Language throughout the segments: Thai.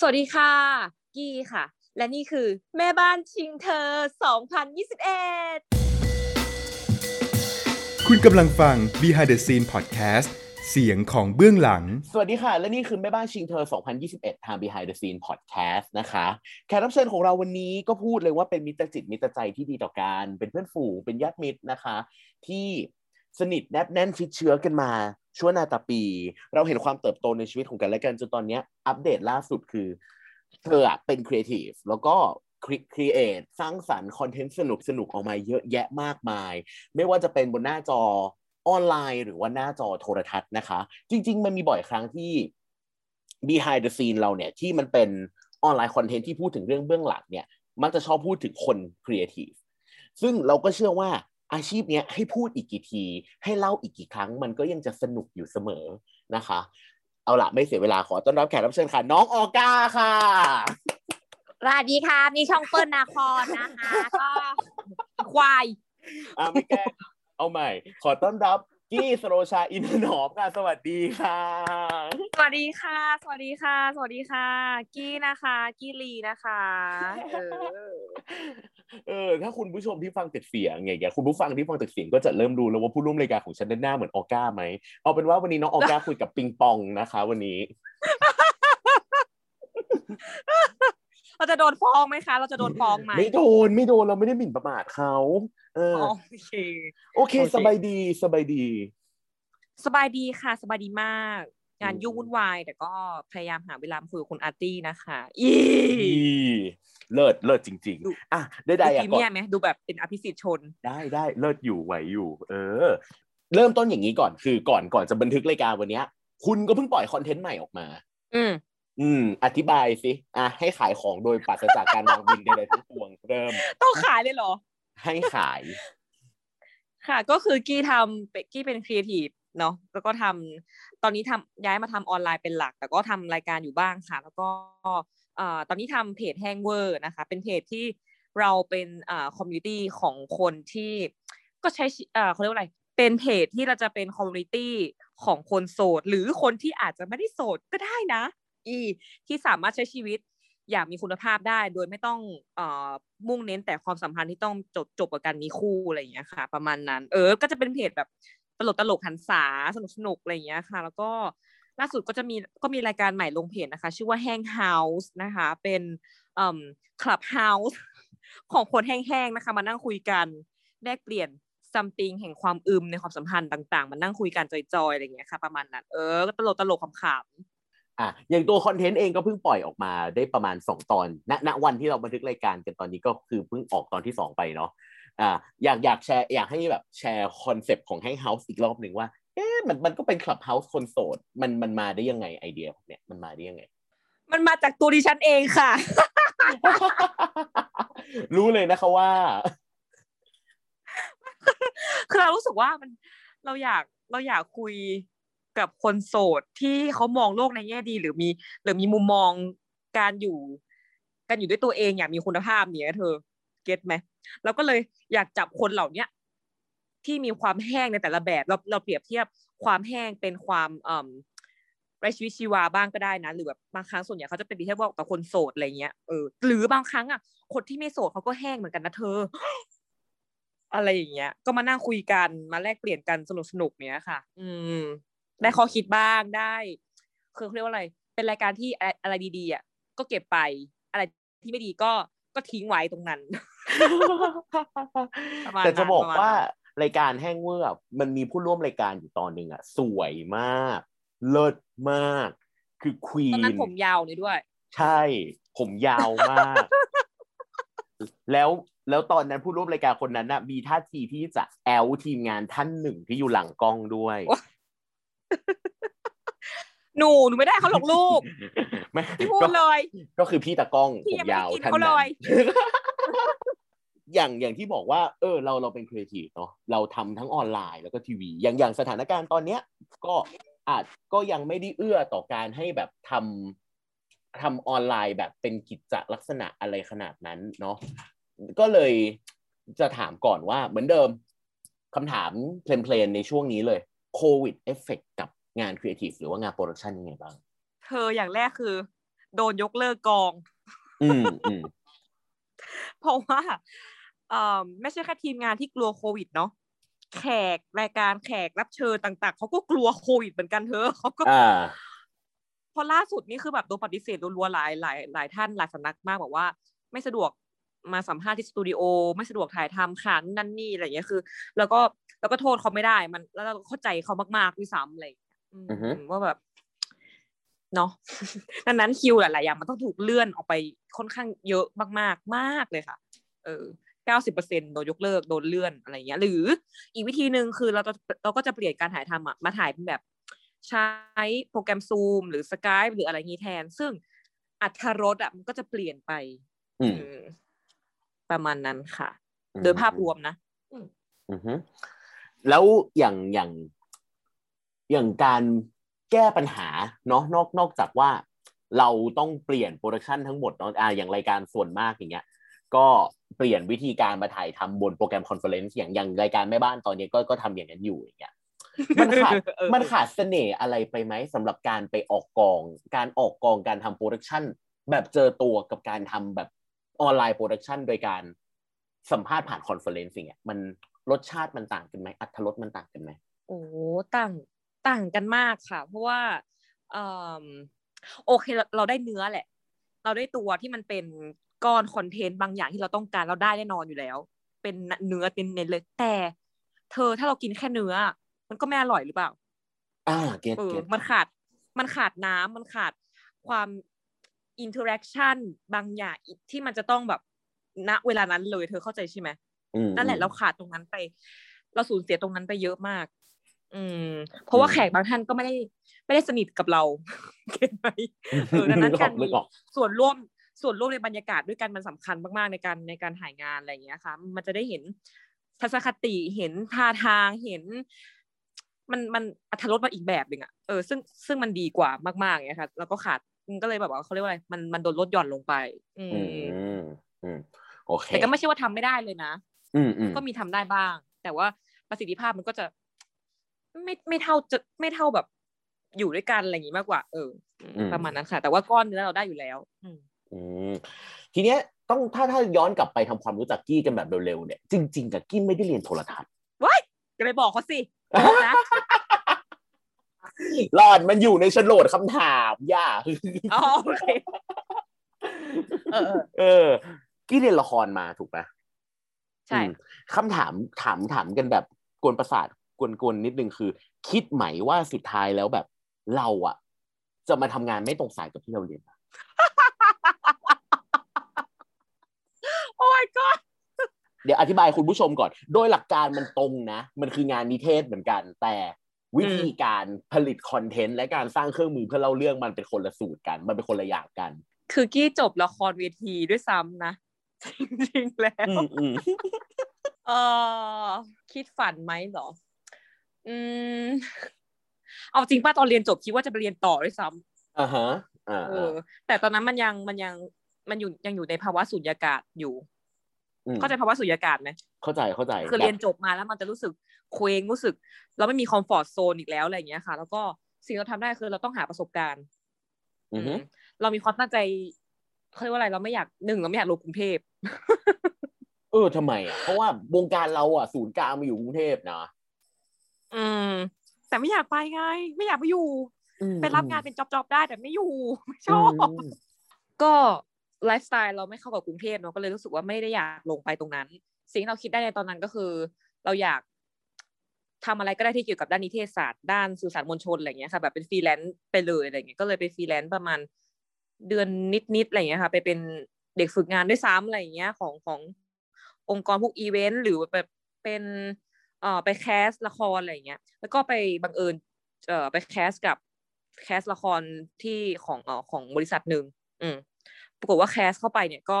สวัสดีค่ะ กี้ค่ะ และนี่คือแม่บ้านชิงเธอ 2021 คุณกำลังฟัง Behind the Scene Podcast เสียงของเบื้องหลัง สวัสดีค่ะ และนี่คือแม่บ้านชิงเธอ 2021 ทาง Behind the Scene Podcast นะคะ แขกรับเชิญของเราวันนี้ก็พูดเลยว่าเป็นมิตรจิตมิตรใจที่ดีต่อกัน เป็นเพื่อนฝูง เป็นญาติมิตรนะคะ ที่สนิทแนบแน่นฟิตเชื้อกันมา ชั่วนาตาปี เราเห็นความเติบโตในชีวิตของกันและกันจนตอนนี้อัปเดตล่าสุดคือ เธอเป็นครีเอทีฟแล้วก็ create สร้างสรรค์คอนเทนต์สนุกสนุกออกมาเยอะแยะมากมาย ไม่ว่าจะเป็นบนหน้าจอออนไลน์ หรือว่าหน้าจอโทรทัศน์นะคะ จริง ๆ มันมีบ่อยครั้งที่ behind the scene เราเนี่ย ที่มันเป็นออนไลน์คอนเทนต์ที่พูดถึงเรื่องเบื้องหลังเนี่ย มักจะชอบพูดถึงคนครีเอทีฟซึ่งเราก็เชื่อว่า อาชีพเนี้ยให้พูดอีกกี่ที ให้เล่าอีกกี่ครั้ง มันก็ยังจะสนุกอยู่เสมอนะคะ เอาละไม่เสียเวลาขอต้อนรับแขกรับเชิญค่ะ น้องออก้าค่ะสวัสดีค่ะนี่ช่องเปิ้ลนาคอนนะคะก็ควายอ่าไม่แก้เอาใหม่ ขอต้อนรับ กี้สโรชาอินทนอมค่ะ สวัสดีค่ะ สวัสดีค่ะ สวัสดีค่ะ สวัสดีค่ะ กี้นะคะ กี้ลีนะคะ เออ เออ ถ้าคุณผู้ชมที่ฟังติดเสียงอย่างเงี้ยคุณผู้ฟังที่ฟังติดเสียงก็จะเริ่มรู้แล้วว่าผู้ร่วมรายการของฉันด้านหน้าเหมือนออก้าไหม เอาเป็นว่าวันนี้น้องออก้าคุยกับปิงปองนะคะ วันนี้ เราจะโดนฟ้องไหมคะ เราจะโดนฟ้องไหมไม่โดน ไม่โดน เราไม่ได้หมิ่นประมาทเขา เอออ๋ออโอเคโอเคโอเค สบายดีสบายดี สบายดีค่ะ สบายดีมาก งานยุ่งวุ่นวายแต่ก็พยายามหาเวลามาคุยกับคุณอาร์ตี้นะคะอีอีเลิศเลิศจริงดูๆอะได้ดูได้ก่อนไหมดูแบบเป็นอภิสิทธิ์ชน ได้ได้เลิศอยู่ไหวอยู่ เออ เริ่มต้นอย่างนี้ก่อนคือก่อนก่อนจะบันทึกรายการวันเนี้ยคุณก็เพิ่งปล่อยคอนเทนต์ใหม่ออกมา อืมอืม อธิบายสิ อะ ให้ขายของโดยปราศจากการวางบิลใดๆทั้งปวง เริ่ม ต้องขายเลยเหรอ ให้ขาย ค่ะ ก็คือกี้ทำเป็นกี้เป็นครีเอทีฟเนาะแล้วก็ทำตอนนี้ทำย้ายมาทำออนไลน์เป็นหลัก แต่ก็ทำรายการอยู่บ้างค่ะ แล้วก็อ่อตอนนี้ทำเพจแฮงเวอร์นะคะ เป็นเพจที่เราเป็นอ่อ community ของคนที่ก็ใช้ชีอ่อเขาเรียกว่าอะไร เป็นเพจที่เราจะเป็น community ของคนโสด หรือคนที่อาจจะไม่ได้โสดก็ได้นะ อีที่สามารถใช้ชีวิต อย่างมีคุณภาพได้โดยไม่ต้องเอ่อมุ่งเน้นแต่ความสัมพันธ์ที่ต้องจบจบกับการมีคู่อะไรอย่างเงี้ยค่ะ ประมาณนั้น เออ ก็จะเป็นเพจแบบตลกตลกหันษาสนุกสนุกอะไรอย่างเงี้ยค่ะ แล้วก็ล่าสุดก็จะมีก็มีรายการใหม่ลงเพจนะคะ ชื่อว่าแห้งเฮาส์นะคะ เป็นเอ่อคลับเฮาส์ของคนแห้งๆนะคะ มานั่งคุยกันแลกเปลี่ยน something แห่งความอึมในความสัมพันธ์ต่าง ๆ มานั่งคุยกันจอยๆอะไรอย่างเงี้ยค่ะ ประมาณนั้น เออก็ตลกตลกขำๆ อะอย่างตัวคอนเทนต์เองก็เพิ่งปล่อยออกมาได้ประมาณ 2 ตอนณณวันที่เราบันทึกรายการกันตอนนี้ก็คือเพิ่งออกตอนที่ 2 ไปเนาะอ่าอยากอยากแชร์อยากให้แบบแชร์ concept ของแฮงเฮาส์อีกรอบหนึ่งว่าเอ๊ะมันมันก็เป็นคลับเฮาส์คนโสดมันมันมาได้ยังไงไอเดียพวกเนี่ยมันมาได้ยังไง มันมาจากตัวดิฉันเองค่ะ รู้เลยนะคะว่าคือเรารู้สึกว่ามันเราอยากเราอยากคุย กับคนโสดที่เขามองโลกในแง่ดี หรือมี หรือมีมุมมองการอยู่ การอยู่ด้วยตัวเองอย่างมีคุณภาพเนี้ยเธอเก็ตไหมเราก็เลยอยากจับคนเหล่าเนี้ยที่มีความแห้งในแต่ละแบบ เราเราเปรียบเทียบความแห้งเป็นความเอ่อไรชีวิตชีวาบ้างก็ได้นะหรือแบบบางครั้งส่วนใหญ่เขาจะเป็นดีแค่บอกกับคนโสดอะไรเงี้ยเออหรือบางครั้งอะคนที่ไม่โสดเขาก็แห้งเหมือนกันนะเธอ อะไรอย่างเงี้ย ก็มานั่งคุยกันมาแลกเปลี่ยนกันสนุกสนุกเนี้ยค่ะ อืม ได้ข้อคิดบ้างได้คือเขาเรียกว่าอะไร เป็นรายการที่อะไรอะไรดีๆอะก็เก็บไป อะไรที่ไม่ดีก็ก็ทิ้งไว้ตรงนั้นประมาณแต่จะบอกนั้นประมาณว่านั้นรายการแห้งเวอร์อะมันมีผู้ร่วมรายการอยู่ตอนหนึ่งอะ สวยมาก เลิศมาก คือควีตอนนั้นนผมยาวนี่ด้วย ใช่ ผมยาวมาก แล้วแล้วตอนนั้นผู้ร่วมรายการคนนั้นน่ะมีท่าทีที่จะแอลทีมงานท่านหนึ่งที่อยู่หลังกล้องด้วยโอ๊ย หนูหนูไม่ได้เขาหลอกลูกไม่พี่พูดก็เลย ก็คือพี่ตากล้องพี่ผมยังไม่ยาวได้กินท่านเขานั้เลนยอย่างอย่างที่บอกว่า เออ เราเราเป็นครีเอทีฟเนาะเราทำทั้งออนไลน์แล้วก็ทีวี อย่างอย่างสถานการณ์ตอนเนี้ย ก็อาจก็ยังไม่ได้เอื้อต่อการให้แบบทำทำออนไลน์แบบเป็นกิจลักษณะอะไรขนาดนั้นเนาะก็เลยจะถามก่อนว่าเหมือนเดิมคำถามplain ๆในช่วงนี้เลย โควิดเอฟเฟกกับงานครีเอทีฟหรือว่างาน production ยังไงบ้าง เธออย่างแรกคือ โดนยกเลิกกอง อืมอืมเพราะว่าเอ่อไม่ใช่แค่ทีมงานที่กลัวโควิดเนาะแขกรายการแขกรับเชิญต่างๆเขาก็กลัวโควิดเหมือนกันเธอเขาก็อ่าเพราะล่าสุดนี่คือแบบโดนปฏิเสธรัวๆหลายหลายหลายท่านหลายสำนักมากบอกว่า ไม่สะดวกมาสัมภาษณ์ที่สตูดิโอไม่สะดวกถ่ายทำค่ะนู่นนั่นนี่อะไรอย่างเงี้ยคือ แล้วก็ แล้วก็โทษเขาไม่ได้มัน แล้วเราก็เข้าใจเขามากๆด้วยซ้ำอะไรอย่างเงี้ยอืมอือฮึว่าแบบเนาะดังนั้นคิวหลายๆอย่างมันต้องถูกเลื่อนออกไปค่อนข้างเยอะมากๆมากเลยค่ะ เออเก้าสิบเปอร์เซ็นโดนยกเลิกโดนเลื่อนอะไรอย่างเงี้ย หรืออีกวิธีหนึ่งคือเราจะเราก็จะเปลี่ยนการถ่ายทำอะมาถ่ายเป็นแบบใช้โปรแกรมซูมหรือสกายหรืออะไรงี้แทน ซึ่งอรรถรสอะมันก็จะเปลี่ยนไปอืมอืมประมาณนั้นค่ะอืมโดยภาพรวมนะอือฮึ แล้วอย่างอย่างอย่างการแก้ปัญหาเนาะนอกนอกจากว่าเราต้องเปลี่ยน production ทั้งหมดเนาะอ่าอย่างรายการส่วนมากอย่างเงี้ย ก็เปลี่ยนวิธีการมาถ่ายทำบนโปรแกรม conference อย่างอย่างรายการแม่บ้านตอนนี้ก็ก็ทำอย่างนั้นอยู่อย่างเงี้ยมันขาดเออมันขาดเสน่ห์อะไรไปไหมสำหรับการไปออกกอง การออกกองการทำ production แบบเจอตัวกับการทำแบบออนไลน์ production โดยการสัมภาษณ์ผ่าน conference อย่างเงี้ยมัน รสชาติมันต่างกันไหมอรรถรสมันต่างกันไหมโอ้ต่างต่างกันมากค่ะ เพราะว่าเอมโอเคเราเราได้เนื้อแหละ เราได้ตัวที่มันเป็นก้อนคอนเทนต์บางอย่างที่เราต้องการเราได้แน่นอนอยู่แล้ว เป็นเนื้อเป็นเน้นเลยแต่ เธอถ้าเรากินแค่เนื้อ มันก็ไม่อร่อยหรือเปล่าอ่า get เออ get มันขาดมันขาดน้ำมันขาดความ interaction บางอย่างอีกที่มันจะต้องแบบณเวลานั้นเลยเธอเข้าใจใช่ไหมอืม นั่นแหละเราขาดตรงนั้นไป เราสูญเสียตรงนั้นไปเยอะมาก อืม เพราะว่าแขกบางท่านก็ไม่ได้ไม่ได้สนิทกับเรา get ไหมเออดังนั้นนึกอการมีนึกออกส่วนร่วมส่วนร่วมในบรรยากาศด้วยกันมันสำคัญมากๆในการในการถ่ายงานอะไรอย่างเงี้ยค่ะ มันจะได้เห็นทัศนคติเห็นท่าทางเห็น มันมันอัธรสมาอีกแบบหนึ่งอะเออซึ่งซึ่งมันดีกว่ามากๆอย่างเงี้ยค่ะ แล้วก็ขาดมันก็เลยแบบว่าเขาเรียกว่าอะไรมันมันโดนลดหย่อนลงไป อือืมมอืมโอเคแต่ก็ไม่ใช่ว่าทำไม่ได้เลยนะอืมอืม ก็มีทำได้บ้าง แต่ว่าประสิทธิภาพมันก็จะไม่ไม่เท่าจะไม่เท่าแบบอยู่ด้วยกันอะไรอย่างงี้มากกว่า เอออืมประมาณนั้นค่ะ แต่ว่าก้อนเนื้อเราได้อยู่แล้ว อืมอืมทีเนี้ยต้องถ้าถ้าย้อนกลับไปทำความรู้จักกี้กันแบบเร็วๆเนี่ยจริงๆกับกี้ไม่ได้เรียนโทรทัศน์ว้ายก็เลยบอกเขาสิบอกนะหลอดมันอยู่ในโฉนดคำถามย่าอ๋อโอเคเออเออเออ กี้เรียนละครมาถูกไหม ใช่อืมคำถามถามถามกันแบบกวนประสาทกวนๆนิดนึงคือ คิดไหมว่าสุดท้ายแล้วแบบเราอะจะมาทำงานไม่ตรงสายกับที่เราเรียนมาโอ้ยก็เดี๋ยวอธิบายคุณผู้ชมก่อน โดยหลักการมันตรงนะ มันคืองานนิเทศเหมือนกัน แต่วิธีการผลิตคอนเทนต์และการสร้างเครื่องมือเพื่อเล่าเรื่องมันเป็นคนละสูตรกัน มันเป็นคนละอย่างกัน คือกี้จบละครเวทีด้วยซ้ำนะ จริงๆแล้วอืมอืมเออคิดฝันไหมเหรอ อืม เอาจริงป้าตอนเรียนจบคิดว่าจะไปเรียนต่อด้วยซ้ำอ่าฮะอ่าเออ่าอแต่ตอนนั้นมันยังมันยังมันอยู่ยังอยู่ในภาวะสุญญากาศอยู่มเข้าใจภาวะสุญญากาศไหมเข้าใจเข้าใจ คือแบบเรียนจบมาแล้วมันจะรู้สึกเคว้งรู้สึก เราไม่มีคอมฟอร์ตโซนอีกแล้วอะไรอย่างเงี้ยค่ะ แล้วก็สิ่งที่เราทำได้คือเราต้องหาประสบการณ์อือฮึอืมเรามีความตั้งใจ เขาเรียกว่าอะไรเราไม่อยากหนึ่งเราไม่อยากลงกรุงเทพเออทำไมอะเพราะว่าวงการเราอะศูนย์กลางมาอยู่กรุงเทพนะอืม แต่ไม่อยากไปไง ไม่อยากไปอยู่อืมไปรับงานเป็นจ็อบๆได้แต่ไม่อยู่ไม่ชอืมก็ไลฟ์สไตล์เราไม่เข้ากับกรุงเทพเนอะก็เลยรู้สึกว่าไม่ได้อยากลงไปตรงนั้น สิ่งที่เราคิดได้ในตอนนั้นก็คือ เราอยากทำอะไรก็ได้ที่เกี่ยวกับด้านนิเทศศาสตร์ด้านสื่อสารมวลชนอะไรอย่างเงี้ยค่ะแบบเป็นฟรีแลนซ์ไปเลยอะไรเงี้ยก็เลยไปฟรีแลนซ์ประมาณ เดือนนิดๆอะไรอย่างเงี้ยค่ะ ไปเป็นเด็กฝึกงานด้วยซ้ำอะไรอย่างเงี้ยของขององค์กรพวกอีเวนต์หรือแบบเป็นเอ่อไป cast ละครอะไรอย่างเงี้ย แล้วก็ไปบังเอิญเอ่อไป cast กับ cast ละครที่ของเอ่อของบริษัทหนึ่งอืมปรากฏว่า cast เข้าไปเนี่ยก็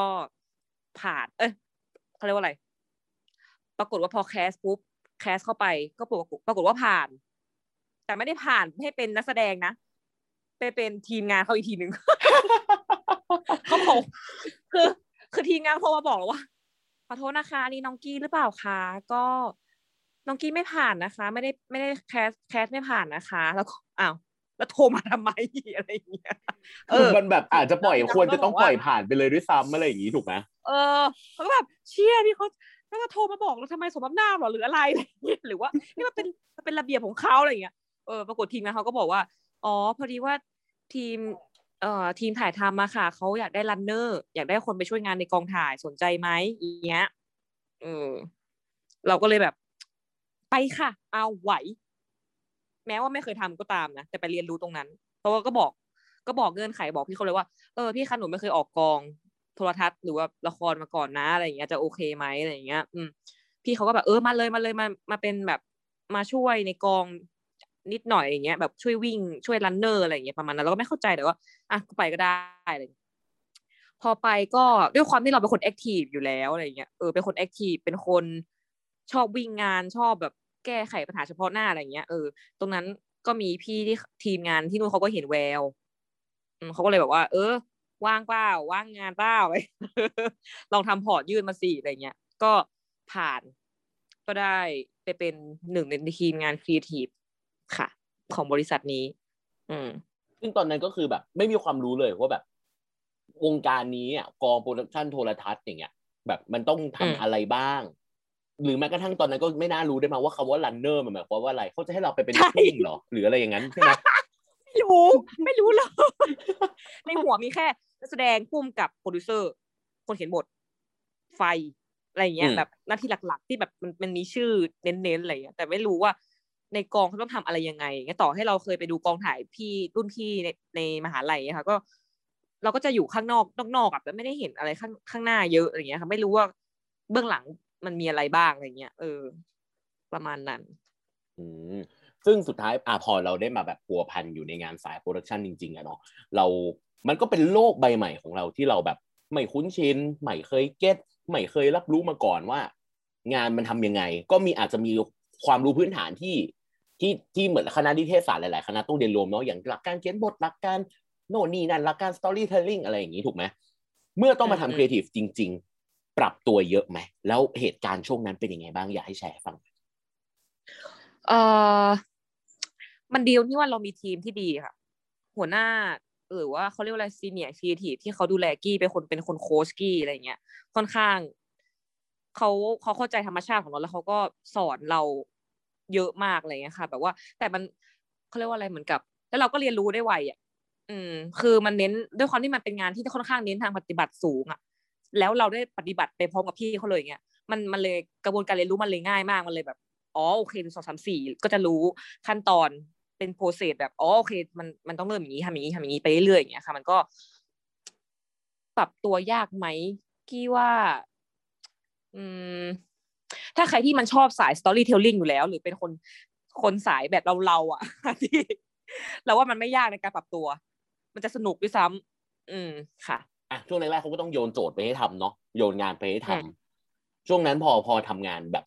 ผ่าน เอ้ยเขาเรียกว่าอะไร ปรากฏว่าพอ cast ปุ๊บ cast เข้าไป ก็ปรากฏปรากฏว่าผ่าน แต่ไม่ได้ผ่านให้เป็นนักแสดงนะ ไปเป็นทีมงานเขาอีกทีหนึ่งเขาบอกคือคือทีมงานโทรมาบอกเราว่าขอโทษนะคะนี่น้องกี้หรือเปล่าคะก็น้องกี้ไม่ผ่านนะคะ ไม่ได้ไม่ได้แคสแคสไม่ผ่านนะคะ แล้วก็อ้าวแล้วโทรมาทำไมอะไรอย่างเงี้ยเอคืออมันแบบอาจจะปล่อยแล้วควรจะต้องก็บอกว่าปล่อยผ่านไปเลยด้วยซ้ำอะไรอย่างนี้ถูกไหมเออเขาก็แบบเชี่ยนี่เขาแล้วก็โทรมาบอกเราทำไมสมน้ำหน้าเหรอหรืออะไรอะไรอย่างเงี้ยหรือว่านี่มันเป็นมันเป็นระเบียบของเขาอะไรอย่างเงี้ยเออปรากฏทีมงานเขาก็บอกว่า อ๋อ พอดีว่าทีมเอ่อทีมถ่ายทำมาค่ะเขาอยากได้รันเนอร์อยากได้คนไปช่วยงานในกองถ่ายสนใจไหมอย่างเงี้ยเออเราก็เลยแบบ ไปค่ะ เอาไหว แม้ว่าไม่เคยทำก็ตามนะแต่ไปเรียนรู้ตรงนั้น เพราะว่าก็บอก ก็บอกเงื่อนไขบอกพี่เขาเลยว่าเออพี่คะหนูไม่เคยออกกองโทรทัศน์หรือว่าละครมาก่อนนะอะไรอย่างเงี้ยจะโอเคไหมอะไรอย่างเงี้ย อืม พี่เขาก็แบบเออมาเลยมาเลยมามาเป็นแบบมาช่วยในกอง นิดหน่อยอย่างเงี้ยแบบช่วยวิ่งช่วย runner อะไรอย่างเงี้ยประมาณนั้นเราก็ไม่เข้าใจแต่ว่าอะก็ไปก็ได้อะไรอย่างเงี้ยพอไปก็ด้วยความที่เราเป็นคน active อยู่แล้วอะไรเงี้ยเออเป็นคน active เป็นคนชอบวิ่งงานชอบแบบแก้ไขปัญหาเฉพาะหน้าอะไรเงี้ยเออตรงนั้นก็มีพี่ที่ทีมงานที่นู่นเขาก็เห็นแววอืมเขาก็เลยแบบว่า เออ ว่างเปล่าว่างงานเปล่าลองทำ port ยื่นมาสิอะไรเงี้ยก็ผ่านก็ได้ไปเป็นหนึ่งในทีมงานครีเอทีฟ ค่ะ ของบริษัทนี้ อืม ซึ่งตอนนั้นก็คือแบบ ไม่มีความรู้เลยว่าแบบ วงการนี้อะกอง production โทรทัศน์อย่างเงี้ย แบบมันต้องทำอืมอะไรบ้าง หรือแม้กระทั่งตอนนั้นก็ไม่น่ารู้ด้วยมั้งว่าคำว่า runner มันหมายความว่าอะไรเขาจะให้เราไปเป็นนักวิ่งเหรอ หรืออะไรอย่างนั้นใช่ไหมไม่รู้ไม่รู้เลยในหัวมีแค่นักแสดงพุ่มกับโปรดิวเซอร์ คนเขียนบทไฟอะไรอย่างเงี้ยอืมแบบหน้าที่หลักๆ ที่แบบมันมันมีชื่อเน้นๆอะไรอย่างเงี้ยแต่ไม่รู้ว่า ในกองเขาต้องทำอะไรยังไงงเงี้ยต่อให้เราเคยไปดูกองถ่ายพี่รุ่นพี่ในในมหาลัยอะค่ะ ก็เราก็จะอยู่ข้างนอกนอกๆอะแต่ไม่ได้เห็นอะไรข้างข้างหน้าเยอะอะไรอย่างเงี้ยค่ะไม่รู้ว่าเบื้องหลังมันมีอะไรบ้างอะไรเงี้ยเออ ประมาณนั้น อืมซึ่งสุดท้ายอะพอเราได้มาแบบพัวพันอยู่ในงานสาย production จริงๆอะเนาะเรา มันก็เป็นโลกใบใหม่ของเราที่เราแบบไม่คุ้นชินไม่เคย get ไม่เคยรับรู้มาก่อนว่า งานมันทำยังไง ก็มีอาจจะมีความรู้พื้นฐานที่ ที่ที่เหมือนคณะนิเทศศาสตร์หลายๆ คณะต้องเรียนรวมเนาะอย่างหลักการเขียนบทหลักการโน่นนี่นั่นหลักการ storytelling อะไรอย่างนี้ถูกไหมเมื่อต้องมาทำครีเอทีฟจริง ๆ ปรับตัวเยอะไหม แล้วเหตุการณ์ช่วงนั้นเป็นยังไงบ้างอยากให้แชร์ฟังเออมันดีที่ว่าเรามีทีมที่ดีค่ะ หัวหน้าหรือว่าเขาเรียกว่าอะไร senior creative ที่เขาดูแลกี้เป็นคนเป็นคนโค้ชกี้อะไรเงี้ยค่อนข้างเขาเขาเข้าใจธรรมชาติของเราแล้วเขาก็สอนเรา เยอะมากอะไรเงี้ยค่ะ แบบว่า แต่มันเขาเรียกว่าอะไรเหมือนกับ แล้วเราก็เรียนรู้ได้ไวอะอืม คือมันเน้นด้วยความที่มันเป็นงานที่ค่อนข้างเน้นทางปฏิบัติสูงอะ แล้วเราได้ปฏิบัติไปพร้อมกับพี่เขาเลยเงี้ยมันมันเลยกระบวนการเรียนรู้มันเลยง่ายมากมันเลยแบบอ๋อโอเคหนึ่งสองสามสี่ก็จะรู้ขั้นตอนเป็นโปรเซสแบบอ๋อโอเค มันมันต้องเริ่มอย่างนี้ทำอย่างนี้ทำอย่างนี้ไปเรื่อยๆอย่างเงี้ยค่ะ มันก็ ปรับตัวยากไหมกี้ว่า อืม ถ้าใครที่มันชอบสาย storytelling อยู่แล้ว หรือเป็นคนคนสายแบบเราเราๆอะที่เราว่ามันไม่ยากในการปรับตัว มันจะสนุกด้วยซ้ำอืมค่ะอะช่วงแรกๆเขาก็ต้องโยนโจทย์ไปให้ทำเนาะโยนงานไปให้ทำอืมช่วงนั้นพอพอทำงานแบบ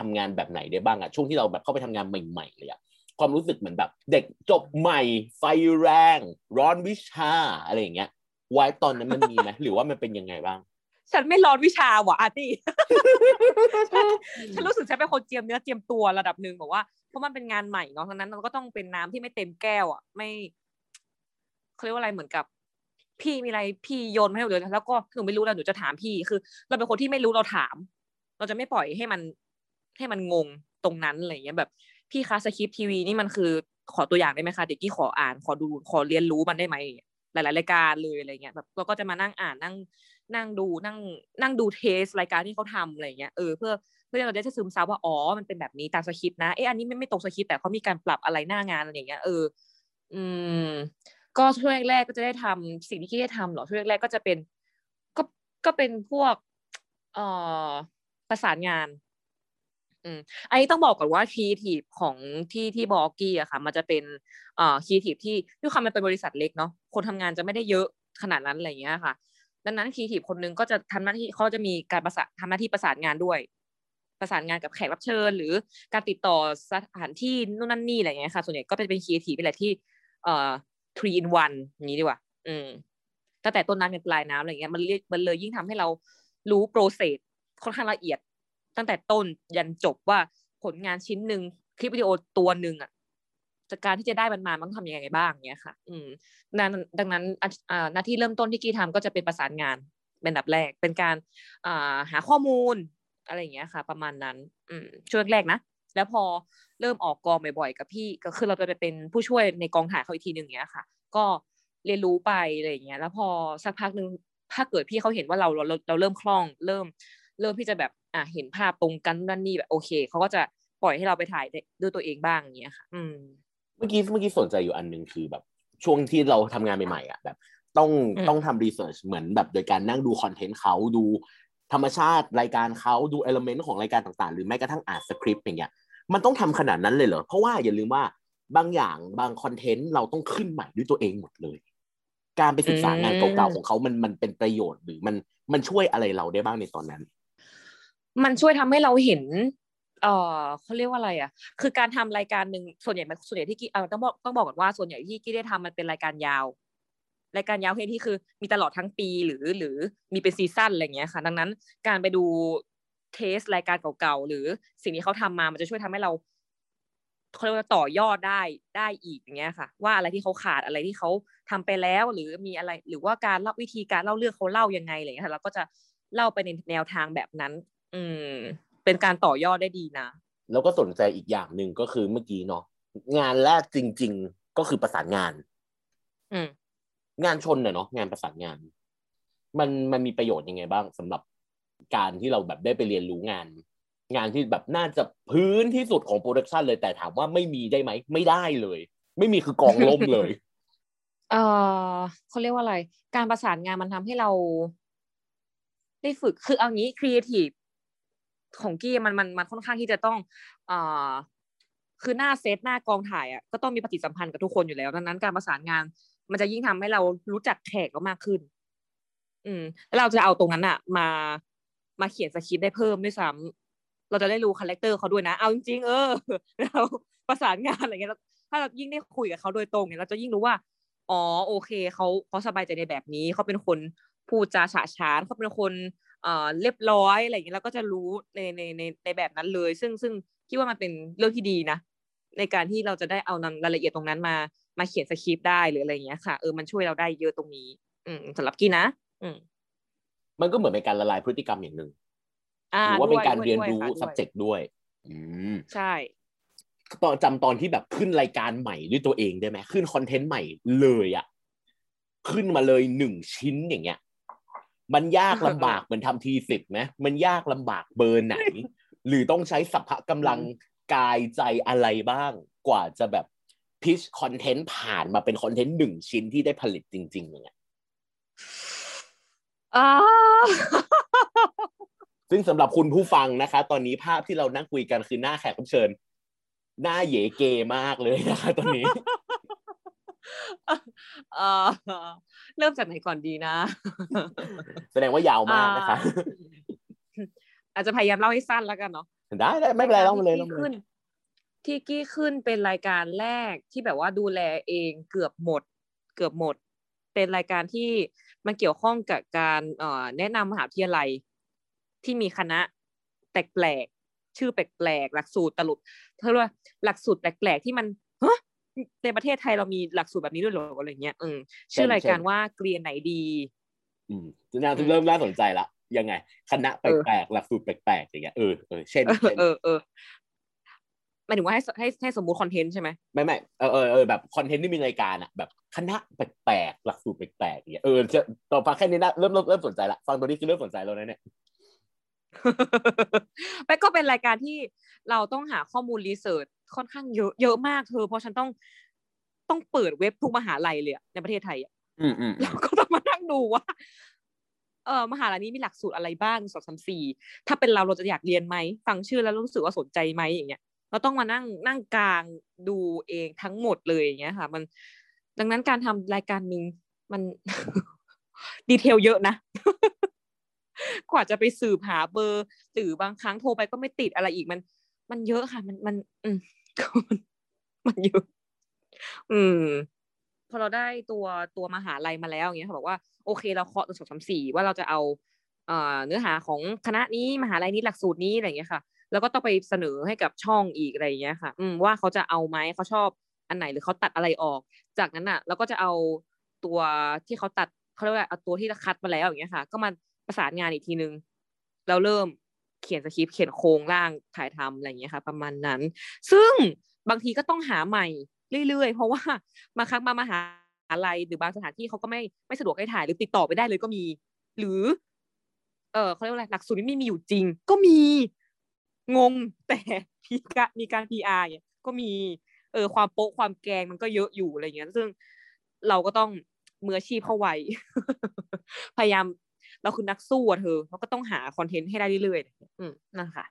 ทำงานแบบไหนได้บ้างอะช่วงที่เราแบบเข้าไปทำงานใหม่ๆเลยอะความรู้สึกเหมือนแบบ เด็กจบใหม่ ไฟแรง ร้อนวิชาอะไรอย่างเงี้ยไว้ตอนนั้นมันมีไหมหรือว่ามันเป็นยังไงบ้าง ฉันไม่ร้อนวิชาว่ะอาร์ตี้ฉันรู้สึกฉันเป็นคนเจียมเนื้อเจียมตัวระดับหนึ่งบอกว่าเพราะมันเป็นงานใหม่เนาะฉะนั้นมันก็ต้องเป็นน้ำที่ไม่เต็มแก้วอะไม่เขาเรียกว่าอะไรเหมือนกับ พี่มีอะไรพี่โยนมาให้หนูเลยแล้วก็หนูไม่รู้แล้วหนูจะถามพี่คือ เราเป็นคนที่ไม่รู้เราถาม เราจะไม่ปล่อยให้มันให้มันงงตรงนั้นอะไรอย่างเงี้ยแบบ พี่คะสคริปต์ทีวีนี่มันคือขอตัวอย่างได้ไหมคะเด็กกี้ขออ่านขอดูขอเรียนรู้มันได้ไหม หลาย ๆ รายการเลยอะไรเงี้ยแบบเราก็จะมานั่งอ่านนั่งนั่งดูนั่งนั่งดูเทสรายการที่เขาทำอะไรเงี้ยเออเพื่อเพื่อเราจะซึมซับว่าอ๋อมันเป็นแบบนี้ตามสคริปต์นะเอ๊ะอันนี้ไม่ไม่ตรงสคริปต์แต่เขามีการปรับอะไรหน้างานอะไรอย่างเงี้ยเออ อืม ก็ช่วงแรกๆก็จะได้ทำสิ่งที่กี้ได้ทำหรอช่วงแรกๆก็จะเป็น ก็ก็เป็นพวก เอ่อประสานงาน อืมอันนี้ต้องบอกก่อนว่าครีเอทีฟของที่ที่บอกกี้อะค่ะ มันจะเป็นเอ่อครีเอทีฟที่ด้วยความมันเป็นบริษัทเล็กเนาะคนทำงานจะไม่ได้เยอะขนาดนั้นอะไรอย่างเงี้ยค่ะ ดังนั้นครีเอทีฟคนนึงก็จะทำหน้าที่เขาจะมีการประสานทำหน้าที่ประสานงานด้วย ประสานงานกับแขกรับเชิญ หรือการติดต่อสถานที่นู่นนั่นนี่อะไรอย่างเงี้ยค่ะ ส่วนใหญ่ก็เป็นเป็นครีเอทีฟเป็นอะไรที่เอ่อ three in one อย่างนี้ดีกว่า อืมตั้งแต่ต้นน้ำยันปลายน้ำอะไรเงี้ยมันเลยมันเลยยิ่งทำให้เรารู้ process ค่อนข้างละเอียด ตั้งแต่ต้นยันจบว่าผลงานชิ้นหนึ่งคลิปวิดีโอตัวหนึ่งอะจากการที่จะได้มันมามันต้องทำยังไงบ้างเนี้ยค่ะ อืมดังนั้นดังนั้นอ่าหน้าที่เริ่มต้นที่กี้ทำก็จะเป็นประสานงานเป็นดับแรก เป็นการอ่าหาข้อมูลอะไรอย่างเงี้ยค่ะ ประมาณนั้น อืมช่วงแรกนะแล้วพอเริ่มออกกองบ่อยๆกับพี่ก็คือเราจะไปเป็นผู้ช่วยในกองถ่ายเขาอีกทีหนึ่งเนี้ยค่ะ ก็เรียนรู้ไปอะไรอย่างเงี้ย แล้วพอสักพักหนึ่งถ้าเกิดพี่เขาเห็นว่าเราเราเราเริ่มคล่อง เริ่ม เริ่มที่จะแบบอะเห็นภาพตรงกันนั่นนี่แบบโอเคเขาก็จะปล่อยให้เราไปถ่ายด้วยตัวเองบ้างอย่างเงี้ยค่ะ อืม เมื่อกี้เมื่อกี้สนใจอยู่อันหนึ่งคือแบบ ช่วงที่เราทำงานใหม่ๆอะแบบ ต้องต้องทำรีเสิร์ชเหมือนแบบโดยการนั่งดูคอนเทนต์เขาดูธรรมชาติรายการเขาดูเอลเมนต์ของรายการต่างๆ หรือแม้กระทั่งอ่านสคริปต์อย่างเงี้ยมันต้องทำขนาดนั้นเลยเหรอ เพราะว่าอย่าลืมว่าบางอย่างบางคอนเทนต์เราต้องขึ้นใหม่ด้วยตัวเองหมดเลย การไปศึกษางานเก่าๆของเขามันมันเป็นประโยชน์หรือมันมันช่วยอะไรเราได้บ้างในตอนนั้น มันช่วยทำให้เราเห็นเออเขาเรียกว่าอะไรอะ คือการทำรายการหนึ่งส่วนใหญ่มันส่วนใหญ่ที่กี้เออต้องบอกต้องบอกก่อนว่าส่วนใหญ่ที่กี้ได้ทำมันเป็นรายการยาว รายการยาวเพื่อที่คือ มีตลอดทั้งปีหรือหรือมีเป็นซีซั่นอะไรเงี้ยค่ะ ดังนั้น การไปดูเทสรายการเก่าๆหรือสิ่งที่เขาทำมามันจะช่วยทำให้เราเขาเรียกว่าต่อยอดได้ได้อีกอย่างเงี้ยค่ะ ว่าอะไรที่เขาขาดอะไรที่เขาทำไปแล้ว หรือมีอะไร หรือว่าการเล่าวิธีการเล่าเรื่องเขาเล่ายังไงอะไรเงี้ยค่ะเราก็จะเล่าไปในแนวทางแบบนั้น อืม เป็นการต่อยอดได้ดีนะ แล้วก็สนใจอีกอย่างหนึ่งก็คือเมื่อกี้เนาะงานแรกจริง ๆ ก็คือประสานงาน อืม งานชนเนอะเนาะงานประสานงาน มันมันมีประโยชน์ยังไงบ้างสำหรับการที่เราแบบได้ไปเรียนรู้งาน งานที่แบบน่าจะพื้นที่สุดของ production เลยแต่ถามว่าไม่มีได้ไหมไม่ได้เลย ไม่มีคือกองล่มเลยเออเขาเรียกว่าอะไร การประสานงานมันทำให้เรา ได้ฝึกคือเอางี้ครีเอทีฟ ของกี้มันมันมันค่อนข้างที่จะต้องเอ่อคือหน้าเซตหน้ากองถ่ายอะก็ต้องมีปฏิสัมพันธ์กับทุกคนอยู่แล้วดังนั้นการประสานงาน มันจะยิ่งทำให้เรารู้จักแขกเรามากขึ้น อืมแล้วเราจะเอาตรงนั้นอะ มามาเขียนสคริปต์ได้เพิ่มด้วยซ้ำเราจะได้รู้ character เขาด้วยนะ เอาจริงๆเออเราประสานงานอะไรเงี้ยถ้าเรายิ่งได้คุยกับเขาโดยตรงเนี่ยเราจะยิ่งรู้ว่า อ๋อโอเคเขาเขาสบายใจในแบบนี้เขาเป็นคนพูดจาฉะฉานเขาเป็นคน เอ่อเรียบร้อยอะไรอย่างเงี้ยเราก็จะรู้ในในในในแบบนั้นเลย ซึ่งซึ่งคิดว่ามันเป็นเรื่องที่ดีนะ ในการที่เราจะได้เอานำรายละเอียดตรงนั้นมามาเขียนสคริปต์ได้หรืออะไรอย่างเงี้ยค่ะเออมันช่วยเราได้เยอะตรงนี้ อืมสำหรับกี้นะ อืมมันก็เหมือนเป็นการละลายพฤติกรรมอย่างหนึ่งอ่าหรือว่าเป็นการด้วยเรียนด้วยรู้ค่ะด้วย subject ด้วย อืมใช่ตอนจำตอนที่แบบขึ้นรายการใหม่ด้วยตัวเองได้ไหมขึ้นคอนเทนต์ใหม่เลยอะขึ้นมาเลยหนึ่งชิ้นอย่างเงี้ย มันยากลำบากเหมือนทำทีสิบไหมมันยากลำบากเบอร์ไหน หรือต้องใช้สัพพะกำลังกายใจอะไรบ้าง กว่าจะแบบพิชคอนเทนต์ผ่านมาเป็นคอนเทนต์หนึ่งชิ้นที่ได้ผลิตจริงๆอย่างเงี้ยอ่าซึ่งสำหรับคุณผู้ฟังนะคะ ตอนนี้ภาพที่เรานั่งคุยกันคือหน้าแขกรับเชิญ หน้าเหยเกมากเลยนะคะตอนนี้ เออเริ่มจากไหนก่อนดีนะ แสดงว่ายาวมากนะคะ อาจจะพยายามเล่าให้สั้นแล้วกันเนาะได้ได้ไม่เป็นไรเล่ามาเลยที่เล่ามาขึ้เลนยที่กี้ขึ้นเป็นรายการแรกที่แบบว่าดูแลเองเกือบหมด เกือบหมด เป็นรายการที่มันเกี่ยวข้องกับการเอ่อแนะนำมหาวิทยาลัยที่มีคณะแปลกๆชื่อแปลกๆหลักสูตรตลุดเธอเรียกว่าหลักสูตรแปลกๆที่มันฮะ ในประเทศไทยเรามีหลักสูตรแบบนี้ด้วยเหรออะไรเงี้ยอืมชื่อรายการว่าเกรียนไหนดี อืมน่าเริ่มน่าสนใจละยังไง คณะแเออปลกๆหลักสูตรแปลกๆอย่างเงี้ยเออเออเช่นเออเช่นเออเออหมายถึงว่าให้ให้ให้สมมุติคอนเทนต์ใช่ไหมไม่ไม่เออเออเออแบบคอนเทนต์ที่มีรายการอะแบบคณะแปลกๆหลักสูตรแปลกๆอย่างเงี้ยเออจะต่อฟังแค่นี้นะเริ่มเริ่มเริ่มสนใจละฟังตัวนี้คือเริ่มสนใจแล้วนะเนี่ย แม่ก็เป็นรายการที่เราต้องหาข้อมูลรีเสิร์ชค่อนข้างเยอะเยอะมากเธอ เพราะฉันต้องต้องเปิดเว็บทุกมหาลัยเลยอะในประเทศไทยอะอืมอืมเราก็ต้องมานั่งดูว่าเออมหาลัยนี้มีหลักสูตรอะไรบ้างสองสามสี่ถ้าเป็นเราเราจะอยากเรียนไหมฟังชื่อแล้วรู้สึกว่าสนใจไหมอย่างเงี้ยเราต้องมานั่งนั่งกลางดูเองทั้งหมดเลยอย่างเงี้ยค่ะ มันดังนั้นการทำรายการหนึ่งมันดีเทลเยอะนะ กว่าจะไปสืบหาเบอร์หรือบางครั้งโทรไปก็ไม่ติดอะไรอีกมัน มันเยอะค่ะ มันมัน อืมมันเยอะอืม พอเราได้ตัวตัวมหาลัยมาแล้วอย่างเงี้ยเขาบอกว่าโอเค เราเคาะตัวสองสามสี่ว่าเราจะเอาเอ่อเนื้อหาของคณะนี้มหาลัยนี้หลักสูตรนี้อะไรอย่างเงี้ยค่ะ แล้วก็ต้องไปเสนอให้กับช่องอีกอะไรอย่างเงี้ยค่ะ อืมว่าเขาจะเอาไหมเขาชอบอันไหนหรือเขาตัดอะไรออก จากนั้นอะเราก็จะเอาตัวที่เขาตัดเขาเรียกว่าเอาตัวที่คัดมาแล้วอย่างเงี้ยค่ะ ก็มา ประสานงานอีกทีนึง เราเริ่มเขียนสคริปต์เขียนโครงร่างถ่ายทำอะไรอย่างเงี้ยค่ะ ประมาณนั้น ซึ่งบางทีก็ต้องหาใหม่เรื่อยๆ เพราะว่าบาครั้งมามหาลัยหรือบางสถานที่เขาก็ไม่ไม่สะดวกให้ถ่ายหรือติดต่อไปได้เลยก็มี หรือ เออเขาเรียกว่าอะไรหลักสูตรนี้ไม่มีอยู่จริง ก็มีงงแต่มีการมีการ PR เนี่ยก็มี เออความโป๊ะความแกงมันก็เยอะอยู่อะไรเงี้ย ซึ่งเราก็ต้องมืออาชีพเข้าไวพยายาม เราคือนักสู้อะเธอเราก็ต้องหาคอนเทนต์ให้ได้เรื่อยๆอืมนั่นค่ะ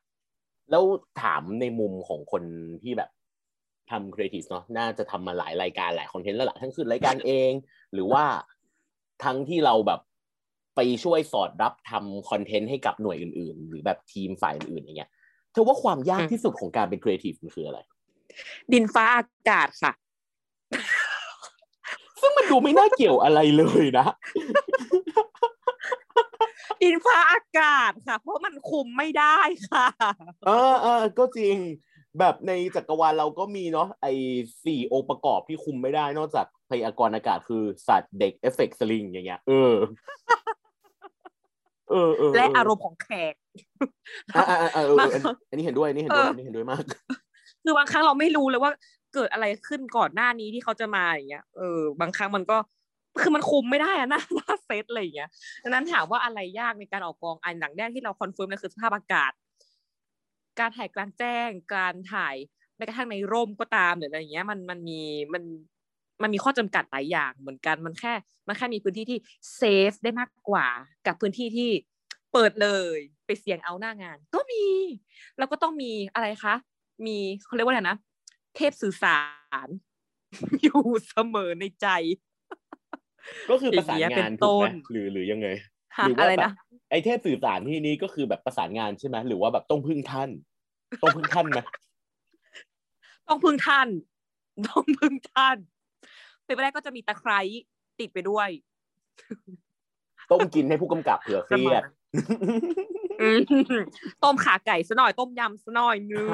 แล้วถามในมุมของคนที่แบบทำครีเอทีฟเนาะน่าจะทำมาหลายรายการหลาย content แล้วล่ะทั้งคือรายการเอง หรือว่าทั้งที่เราแบบไปช่วยสอดรับทำ content ให้กับหน่วยอื่น ๆ หรือแบบทีมฝ่ายอื่นๆอย่างเงี้ยเธอว่าความยากที่สุดของการเป็นครีเอทีฟมันคืออะไร ดินฟ้าอากาศค่ะ ซึ่งมันดูไม่น่าเกี่ยวอะไรเลยนะ ดินฟ้าอากาศค่ะ เพราะมันคุมไม่ได้ค่ะเออเออก็จริงแบบในจักรวาลเราก็มีเนาะไอ้สี่องค์ประกอบที่คุมไม่ได้นอกจากพยากรณ์อากาศคือสัตว์เด็กเอฟเฟกต์สลิงอย่างเงี้ยเออเออเออและอารมณ์ของแขกอ่าอ่าอ่าเอออันนี้เห็นด้วยอันนี้เห็นด้วยอันนี้เห็นด้วยมาก คือบางครั้งเราไม่รู้เลยว่าเกิดอะไรขึ้นก่อนหน้านี้ที่เขาจะมาอย่างเงี้ยเออบางครั้งมันก็ คือมันคุมไม่ได้อะหน้าหน้าเซตอะไรอย่างเงี้ยดังนั้นถามว่าอะไรยากในการออกกองอันดับแรกที่เรา confirm เลยคือสภาพอากาศ การถ่ายกลางแจ้ง การถ่ายแม้กระทั่งในร่มก็ตามหรืออะไรอย่างเงี้ย มันมันมีมันมันมีข้อจำกัดหลายอย่างเหมือนกันมันแค่ มันแค่มีพื้นที่ที่ safe ได้มากกว่า กับพื้นที่ที่เปิดเลยไปเสี่ยงเอาหน้างาน ก็มีแล้วก็ต้องมีอะไรคะ มีเขาเรียกว่าอะไรนะ เทพสื่อสาร อยู่เสมอในใจ ก็คือประสานอย่างเงี้ยเป็งานนถูกไหมต้นหรือหรือยังไงฮะหรืออะว่าไรแบนะบไอเทพสื่อสารที่นี้ก็คือแบบประสานงานใช่ไหมหรือว่าแบบต้องพึ่งท่าน ต้องพึ่งท่านไหมต้องพึ่งท่าน ต้องพึ่งท่านเป็นไปได้ก็จะมีตะไคร้ติดไปด้วย ต้มกินให้ผู้กำกับเผื่อเครียดอืมต้มขาไก่ซะหน่อยต้มยำซะหน่อยนึง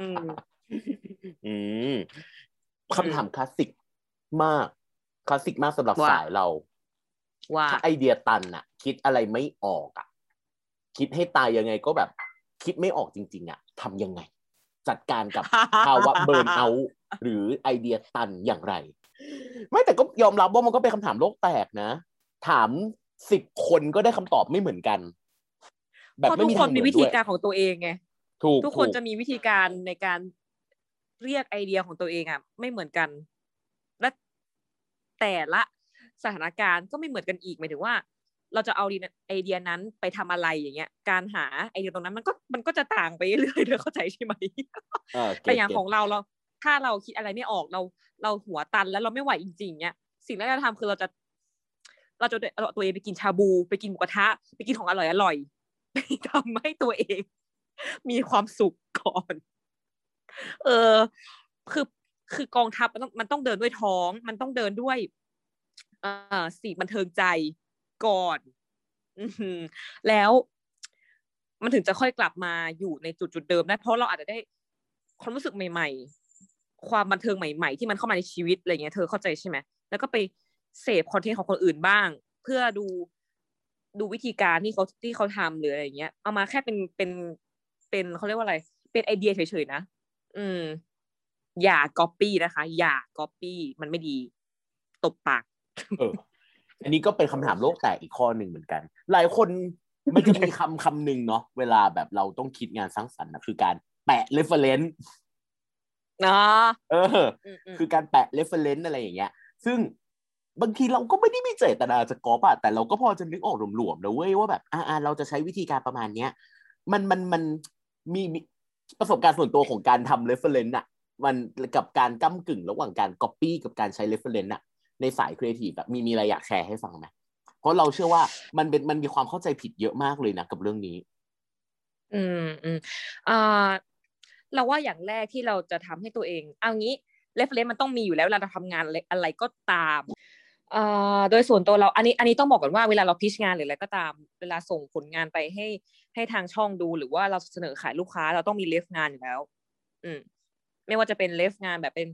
อืมอืมคำถามคลาสสิกมาก คลาสสิกมากสำหรับว่า สายเรา ว่า ถ้าไอเดียตันอะคิดอะไรไม่ออกอะคิดให้ตายยังไงก็แบบ คิดไม่ออกจริง ๆอะทำยังไง จัดการกับ ภาวะเบิร์นเอาท์หรือไอเดียตันอย่างไร ไม่แต่ก็ยอมรับว่ามันก็เป็นคำถามโลกแตกนะ ถามสิบคนก็ได้คำตอบไม่เหมือนกัน แบบเพราะไม่ทุกมีคทานงเหมีมือนวิธีด้วยการของตัวเองไง ถูกทุกคนถูจะมีวิธีการในการเรียกไอเดียของตัวเองอะ ไม่เหมือนกันและ แต่ละสถานการณ์ก็ไม่เหมือนกันอีกหมายถึงว่า เราจะเอาไอเดียนั้นไปทำอะไรอย่างเงี้ย การหาไอเดียตรงนั้นมันก็มันก็จะต่างไปเรื่อยๆเธอเข้าใจใช่ไหมเออเก็แต่ตอย่างเก็ตของเราเรา ถ้าเราคิดอะไรไม่ออกเราเราหัวตันแล้วเราไม่ไหวจริงๆเนี้ยสิ่งแรกที่เราทำคือเราจะ เราจะเอาตัวเองไปกินชาบู ไปกินหมูกระทะ ไปกินของอร่อยอร่อยๆไปทำให้ตัวเอง มีความสุขก่อน เออ คือ คือกองทัพมันต้องมันต้องเดินด้วยท้อง มันต้องเดินด้วยเอ่อสีบันเทิงใจก่อนอแล้วมันถึงจะค่อยกลับมาอยู่ในจุดจุดเดิมได้เพราะเราอาจจะได้ความรู้สึกใหม่ ๆ ความบันเทิงใหม่ ๆ ที่มันเข้ามาในชีวิตอะไรเงี้ยเธอเข้าใจใช่ไหมแล้วก็ไปเสพ content ของคนอื่นบ้าง เพื่อดูดูวิธีการที่เขาที่เขาทำหรืออะไรเงี้ย เอามาแค่เป็นเป็นเป็นเขาเรียกว่าอะไร เป็นไอเดียเฉยๆนะ อืม อย่าก๊อปปี้นะคะ อย่าก๊อปปี้มันไม่ดี ตบปากเอออันนี้ก็เป็นคำถามโลกแตกอีกข้อหนึ่งเหมือนกัน หลายคนมันจะมีคำคำหนึ่งเนาะเวลาแบบเราต้องคิดงานสร้างสรรค์นะคือการแปะ reference นะเอออืมอืมคือการแปะ reference อะไรอย่างเงี้ย ซึ่งบางทีเราก็ไม่ได้มีเจตนาจะก๊อปอะแต่เราก็พอจะนึกออกหลวมๆนะเว้ยว่าแบบอ่าๆเราจะใช้วิธีการประมาณเนี้ยมันมันมันมีมีประสบการณ์ส่วนตัวของการทำ reference อะ มันกับการก้ากึ่งระหว่างการ copy กับการใช้ reference อะในสายครีเอทีฟแบบมีมีอะไรอยากแชร์ให้ฟังไหมเพราะเราเชื่อว่ามันเป็นมันมีความเข้าใจผิดเยอะมากเลยนะกับเรื่องนี้ อืมอืมอ่าเราว่าอย่างแรกที่เราจะทำให้ตัวเอง เอางี้เรฟเลนมันต้องมีอยู่แล้วเวลาเราทำงานอะไรอะไรก็ตามอ่าโดยส่วนตัวเราอันนี้อันนี้ต้องบอกก่อนว่าเวลาเราพิชงานหรืออะไรก็ตาม เวลาส่งผลงานไปให้ให้ทางช่องดู หรือว่าเราเสนอขายลูกค้าเราต้องมีเลฟงานอยู่แล้ว อืม ไม่ว่าจะเป็นเลฟงานแบบเป็น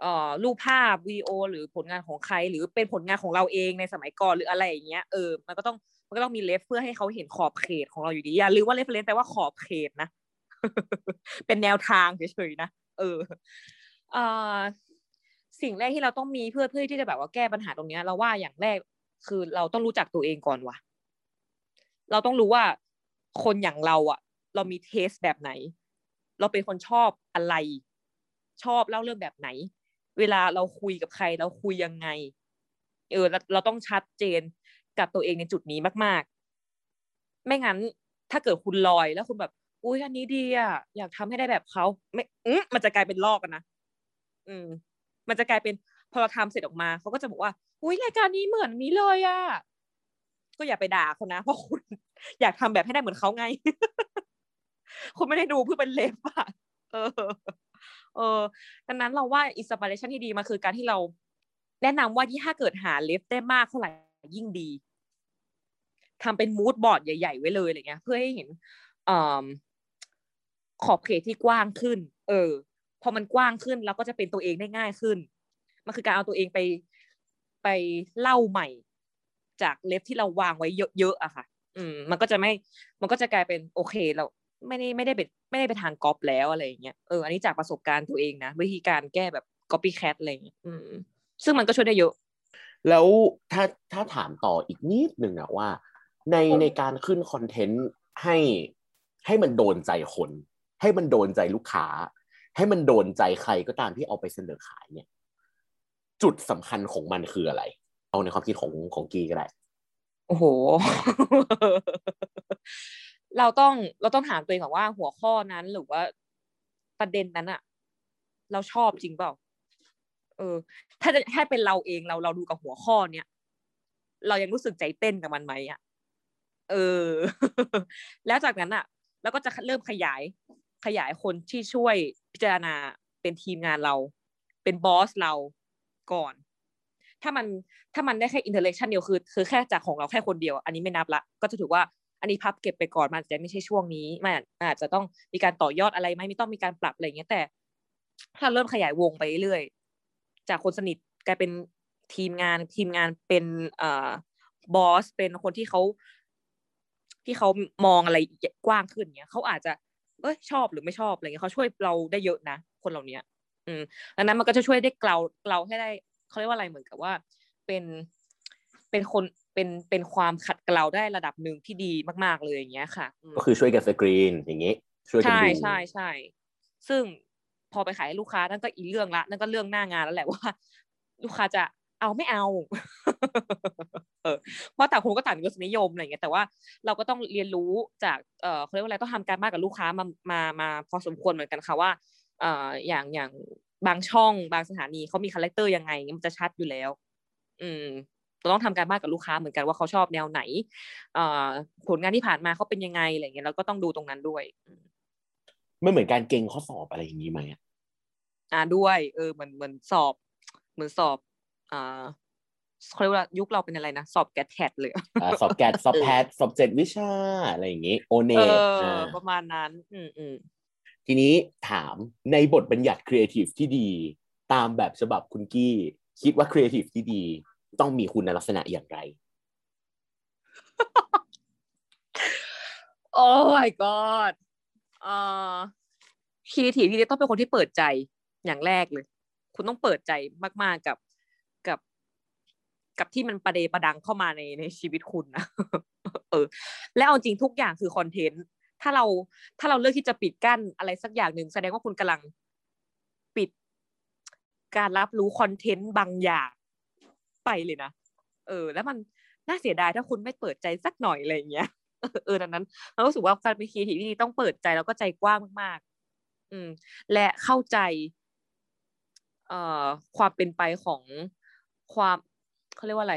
เอ่อรูปภาพวีโอ หรือผลงานของใคร หรือเป็นผลงานของเราเองในสมัยก่อนหรืออะไรอย่างเงี้ยเออมันก็ต้องมันก็ต้องมี ref เพื่อให้เขาเห็นขอบเขตของเราอยู่ดีอย่าลืมว่า reference แปลว่าขอบเขตนะ เป็นแนวทางเฉยๆนะเออเอ่อสิ่งแรกที่เราต้องมีเพื่อเพื่อที่จะแบบว่าแก้ปัญหาตรงเนี้ย เราว่าอย่างแรกคือเราต้องรู้จักตัวเองก่อนว่ะ เราต้องรู้ว่าคนอย่างเราอะ เรามี taste แบบไหน เราเป็นคนชอบอะไร ชอบเล่าเรื่องแบบไหน เวลาเราคุยกับใครเราคุยยังไง เออเราเราต้องชัดเจนกับตัวเองในจุดนี้มาก ๆ ไม่งั้นถ้าเกิดคุณลอยแล้วคุณแบบอุ้ยอันนี้ดีอะอยากทำให้ได้แบบเขาไม่อืมมันจะกลายเป็นลอกกันนะอืม มันจะกลายเป็นพอเราทำเสร็จออกมาเขาก็จะบอกว่า อุ้ยรายการนี้เหมือนนี้เลยอะก็อย่าไปด่าเขานะเพราะคุณ อยากทำแบบให้ได้เหมือนเขาไง คุณไม่ได้ดูเพื่อเป็นเลฟอะเออ เออดังนั้นเราว่า inspiration ที่ดีมาคือการที่เรา แนะนำว่าที่ถ้าเกิดหา ref ได้มากเท่าไหร่ยิ่งดีทำเป็น mood board ใหญ่ ๆ ไว้เลยอะไรเงี้ย เพื่อให้เห็นขอบเขตที่กว้างขึ้น เออ พอมันกว้างขึ้นเราก็จะเป็นตัวเองได้ง่ายขึ้น มันคือการเอาตัวเองไปไปเล่าใหม่ จาก ref ที่เราวางไว้เยอะๆอะค่ะ อืม มันก็จะไม่ มันก็จะกลายเป็นโอเคเรา ไม่ได้ไม่ได้เป็นไม่ได้ไปทางก๊อปแล้วอะไรอย่างเงี้ยเอออันนี้จากประสบการณ์ตัวเองนะ วิธีการแก้แบบ copycat อะไรอย่างเงี้ยอืมซึ่งมันก็ช่วยได้เยอะ แล้วถ้าถ้าถามต่ออีกนิดหนึ่งอะว่า ในในการขึ้นคอนเทนต์ให้ให้มันโดนใจคน ให้มันโดนใจลูกค้า ให้มันโดนใจใครก็ตามที่เอาไปเสนอขายเนี่ย จุดสำคัญของมันคืออะไร เอาในความคิดของของกีก็ได้โอ้โห เราต้องเราต้องถามตัวเองก่อนว่าหัวข้อนั้นหรือว่าประเด็นนั้นอะเราชอบจริงเปล่า เออ ถ้าจะให้เป็นเราเองเราเราดูกับหัวข้อเนี้ยเรายังรู้สึกใจเต้นกับมันไหมอะเออ แล้วจากนั้นอะเราก็จะเริ่มขยายขยายคนที่ช่วยพิจารณาเป็นทีมงานเรา เป็นบอสเราก่อน ถ้ามันถ้ามันได้แค่อินเทอร์เนชันเดียวคือคือแค่จากของเราแค่คนเดียว อันนี้ไม่นับละ ก็จะถือว่า อันนี้พับเก็บไปก่อนมันอาจจะไม่ใช่ช่วงนี้มันอาจจะต้องมีการต่อยอดอะไรไหมไม่ต้องมีการปรับอะไรเงี้ยแต่ ถ้าเริ่มขยายวงไปเรื่อยจากคนสนิทกลายเป็นทีมงานทีมงานเป็นเอ่อบอสเป็นคนที่เขาที่เขามองอะไรกว้างขึ้นเนี้ยเขาอาจจะเอ้ยชอบหรือไม่ชอบอะไรเงี้ยเขาช่วยเราได้เยอะนะคนเหล่านี้อืมดังนั้นมันก็จะช่วยได้เกลาเกลาให้ได้เขาเรียกว่าอะไรเหมือนกับว่า เป็นเป็นคน เป็นเป็นความขัดเกลาได้ระดับหนึ่งที่ดีมาก ๆ เลยอย่างเงี้ยค่ะ ก็คือช่วยกันสกรีนอย่างงี้ช่วยกันใช่ดูใช่ใช่ซึ่งพอไปขายให้ลูกค้านั่นก็อีกเรื่องละนั่นก็เรื่องหน้างานแล้วแหละว่า ลูกค้าจะเอาไม่เอาเออเพราะต่างคนก็ต่างมีรสนิยมอะไรอย่างเงี้ยแต่ว่าเราก็ต้องเรียนรู้จากเออเขาเรียกว่าอะไรต้องทำการบ้านกับลูกค้ามามามาพอสมควรเหมือนกันค่ะว่าเอออย่างอย่างบางช่องบางสถานีเขามีคาแรคเตอร์ยังไงมันจะชัดอยู่แล้ว อืม เราต้องทำการบ้านกับลูกค้าเหมือนกันว่าเขาชอบแนวไหนเอ่อผลงานที่ผ่านมาเขาเป็นยังไงอะไรเงี้ยเราก็ต้องดูตรงนั้นด้วยไม่เหมือนการเก่งข้อสอบอะไรอย่างนี้ไหมอะอ่าด้วยเออเหมือนเหมือนสอบ เหมือนสอบอ่าเขาเรียกว่ายุคเราเป็นอะไรนะสอบแกดแทดเลยอ่าสอบ GAT สอบ PAT สอบเจ็ดวิชาอะไรอย่างงี้โอเน็ตเอเน็ตประมาณนั้น อืมอืมทีนี้ถามในบทบัญญัติครีเอทีฟที่ดี ตามแบบฉบับคุณกี้ คิดว่าครีเอทีฟที่ดี ต้องมีคุณลักษณะอย่างไร โอ้ my god อ่าครีเอทีฟที่ต้องเป็นคนที่เปิดใจอย่างแรกเลย คุณต้องเปิดใจมากๆกับกับ กับที่มันประเดประดังเข้ามาในในชีวิตคุณนะเออ และเอาจริงทุกอย่างคือคอนเทนต์ถ้าเราถ้าเราเลือกที่จะปิดกั้นอะไรสักอย่างหนึ่งแสดงว่าคุณกำลังปิดการรับรู้คอนเทนต์บางอย่าง ไปเลยนะเออ แล้วมันน่าเสียดายถ้าคุณไม่เปิดใจสักหน่อยอะไรอย่างเงี้ยเออดังนั้นเรารู้สึกว่าการเป็นครีเอทีฟที่ดีต้องเปิดใจแล้วก็ใจกว้างมากๆ อืม และเข้าใจ เอ่อความเป็นไปของความเขาเรียกว่าอะไร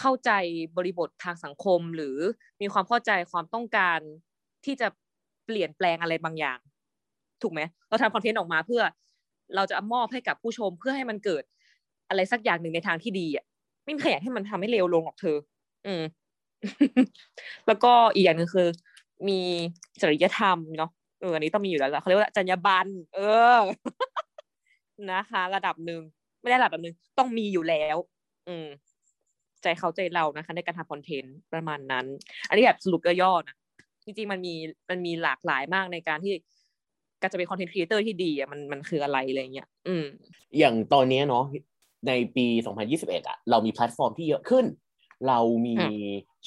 เข้าใจบริบททางสังคม หรือมีความเข้าใจความต้องการที่จะเปลี่ยนแปลงอะไรบางอย่าง ถูกไหมเราทำคอนเทนต์ออกมาเพื่อ เราจะมอบให้กับผู้ชมเพื่อให้มันเกิด อะไรสักอย่างหนึ่งในทางที่ดีอะไม่มีใครอยากให้มันทำให้เลวลงหรอกเธอ อืม แล้วก็อีกอย่างหนึ่งคือ มีจริยธรรมเนาะเอออันนี้ต้องมีอยู่แล้วล่ะเขาเรียกว่าจรรยาบรรณเออ นะคะ ระดับหนึ่งไม่ได้ระดับหนึ่งต้องมีอยู่แล้ว อืม ใจเขาใจเรานะคะ ในการทำคอนเทนต์ประมาณนั้น อันนี้แบบสรุปย่อๆนะจริงๆมันมีมันมีหลากหลายมากในการที่การจะเป็นคอนเทนต์ครีเอเตอร์ที่ดีอะมันมันคืออะไรอะไรเงี้ย อืม อย่างตอนเนี้ยเนาะ ในปี 2021อะเรามีแพลตฟอร์มที่เยอะขึ้น เรามีอื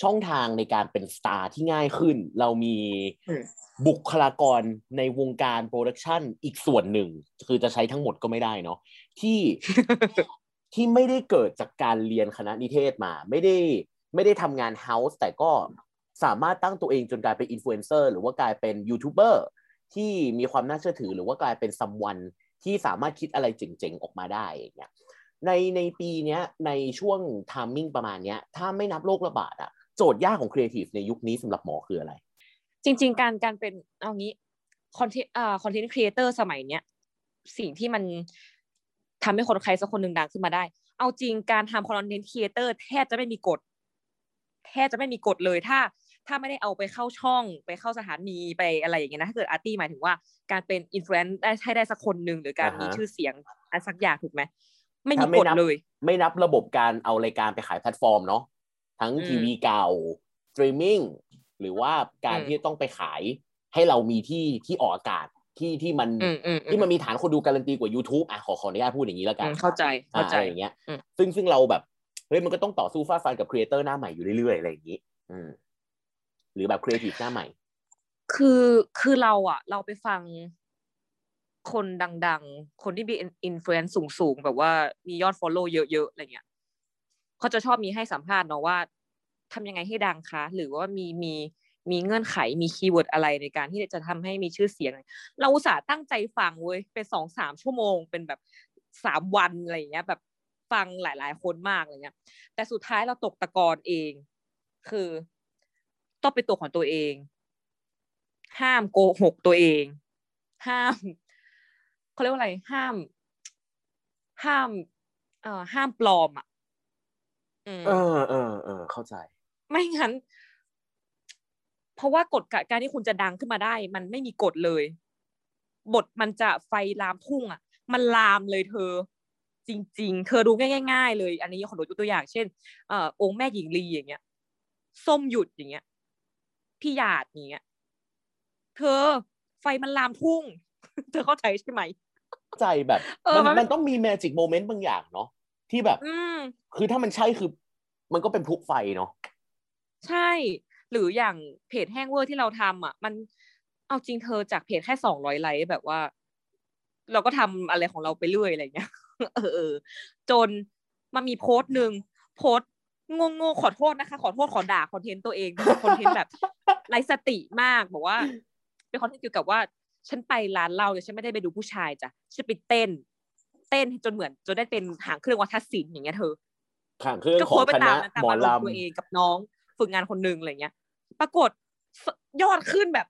ช่องทางในการเป็นสตาร์ที่ง่ายขึ้น เรามีอืมบุคลากรในวงการ production อีกส่วนหนึ่ง คือจะใช้ทั้งหมดก็ไม่ได้เนาะที่ที่ไม่ได้เกิดจากการเรียนคณะนิเทศมา ไม่ได้ไม่ได้ทำงาน house แต่ก็สามารถตั้งตัวเองจนกลายเป็นอินฟลูเอนเซอร์หรือว่ากลายเป็นยูทูบเบอร์ที่มีความน่าเชื่อถือหรือว่ากลายเป็น someoneที่สามารถคิดอะไรเจ๋งๆ ออกมาได้อย่างเงี้ย ในในปีเนี้ยในช่วง timing ประมาณเนี้ยถ้าไม่นับโรคระบาดอะโจทย์ยากของครีเอทีฟในยุคนี้สำหรับหมอคืออะไร จริง ๆ การการเป็นเอางี้คอนเทนต์อ่าคอนเทนต์ครีเอเตอร์สมัยเนี้ยสิ่งที่มันทำให้คนใครสักคนหนึ่งดังขึ้นมาได้ เอาจริงการทำคอนเทนต์ครีเอเตอร์แทบจะไม่มีกฎ แทบจะไม่มีกฎเลยถ้า ถ้าไม่ได้เอาไปเข้าช่องไปเข้าสถานีไปอะไรอย่างเงี้ยนะถ้าเกิดอาร์ตี้หมายถึงว่าการเป็นอินฟลูเอนซ์ได้ให้ได้สักคนหนึ่งหรือการอ่าฮะมีชื่อเสียงอันสักอย่างถูกไหม ไม่มีถ้าไม่กฎนับเลย ไม่นับระบบการเอารายการไปขายแพลตฟอร์มเนาะทั้งอืมทีวีเก่าสตรีมมิ่งหรือว่าการอืมที่ต้องไปขายให้เรามีที่ที่ออกอากาศที่ที่มันอืมอืมอืที่มมันมีฐานคนดูการันตีกว่า YouTube อะขอขออนุญาตพูดอย่างนี้แล้วกัอืนมเข้าใจอ่าเข้าใจอะไรอย่างเงี้ยอืมซึ่งซึ่งเราแบบเฮ้ยมันก็ต้องต่อสู้ฟาดฟันกับครีเอเตอร์หน้าใหม่อยู่เรื่อยๆอะไรอย่างนี้ อืมหรือแบบครีเอทีฟหน้าใหม่ คือคือเราอะเราไปฟัง คนดังๆ คนที่มี influence สูงๆ แบบว่ามียอด follow เยอะๆ อะไรเงี้ยเขาจะชอบมีให้สัมภาษณ์เนาะว่าทำยังไงให้ดังคะ หรือว่ามีมีมีเงื่อนไขมี keyword อะไรในการที่จะทำให้มีชื่อเสียง เราอุตส่าห์ตั้งใจฟังเว้ยเป็นสองสามชั่วโมง เป็นแบบสามวันอะไรเงี้ย แบบฟังหลาย ๆ คนมากอะไรเงี้ย แต่สุดท้ายเราตกตะกอนเอง คือต้องเป็นตัวของตัวเอง ห้ามโกหกตัวเอง ห้าม เขาเรียกว่าอะไรห้าม ห้ามเอ่อห้ามปลอมอะอืมเออเออเออเข้าใจ ไม่งั้น เพราะว่ากฎกะการที่คุณจะดังขึ้นมาได้ มันไม่มีกฎเลย บทมันจะไฟลามทุ่งอะ มันลามเลยเธอ จริง ๆ เธอดูง่าย ๆ เลย อันนี้ขอดูตัวอย่าง เช่นเอ่อองค์แม่หญิงลีอย่างเงี้ยส้มหยุดอย่างเงี้ยพี่หยาดอย่างเงี้ย เธอไฟมันลามทุ่ง เธอเข้าใจใช่ไหม ใจแบบเออมันมันมันต้องมี magic moment บางอย่างเนาะที่แบบอืมคือถ้ามันใช่คือ มันก็เป็นพลุไฟเนาะใช่ หรืออย่างเพจแห้งเวอร์ที่เราทำอะ มันเอาจริงเธอจากเพจแค่สองร้อยไลค์แบบว่า เราก็ทำอะไรของเราไปเรื่อยอะไรเงี้ยเออเออจนมามีโพสต์หนึ่งโพสต์งงๆขอโทษนะคะ ขอโทษขอด่าคอนเทนต์ตัวเองเป็นคอนเทนต์แบบไร้สติมากบอกว่า เป็นคอนเทนต์เกี่ยวกับว่า ฉันไปร้านเหล้าเนี่ยฉันไม่ได้ไปดูผู้ชายจ้ะฉันไปเต้น เต้นจนเหมือนจนได้เป็นหางเครื่องวัฒนศิลป์อย่างเงี้ยเธอข้างเครื่องก็ขโค้อดงไปคณะตามนั้นตามหมออารมณ์ลำตัวเองกับน้องฝึกงานคนหนึ่งอะไรเงี้ย ปรากฏสยอดขึ้นแบบ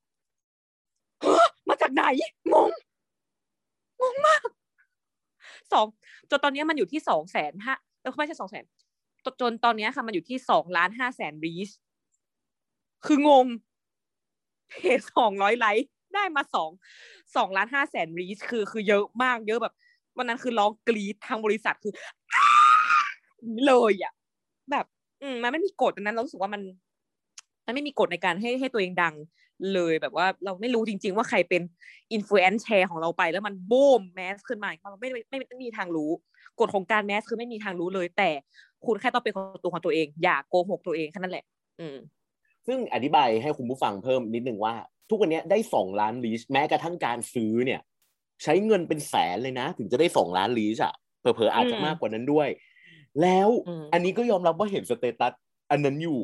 เฮ้อมาจากไหนงงงงมากสองจนตอนนี้มันอยู่ที่สองแสนห้าเออไม่ใช่สองแสนจนตอนนี้ค่ะมันอยู่ที่สองล้านห้าแสนรีชคืองงเพจสองร้อยไลค์ ได้มาสองสองล้านห้าแสนรีชคือคือเยอะมากเยอะแบบวันนั้นคือร้องกรีดทางบริษัทคือเลยอะแบบอืมมันไม่มีกฎดังนั้นเรารู้สึกว่ามัน มันไม่มีกฎในการให้ให้ตัวเองดังเลยแบบว่าเราไม่รู้จริง ๆ ว่าใครเป็น influence แชร์ของเราไป แล้วมันบูม mass ขึ้นมาเราไม่ไม่ไม่ไม่มีทางรู้กฎของการ mass คือไม่มีทางรู้เลย แต่คุณแค่ต้องเป็นตัวของตัวเอง อย่าโกหกตัวเองแค่นั้นแหละ อืมซึ่งอธิบายให้คุณผู้ฟังเพิ่มนิดนึงว่า ทุกวันเนี้ยได้สองล้าน reach แม้กระทั่งการซื้อเนี่ย ใช้เงินเป็นแสนเลยนะ ถึงจะได้สองล้าน reach อะเผลอๆอาจจะอืมมากกว่านั้นด้วย แล้วอืมอันนี้ก็ยอมรับว่าเห็นสเตตัสอันนั้นอยู่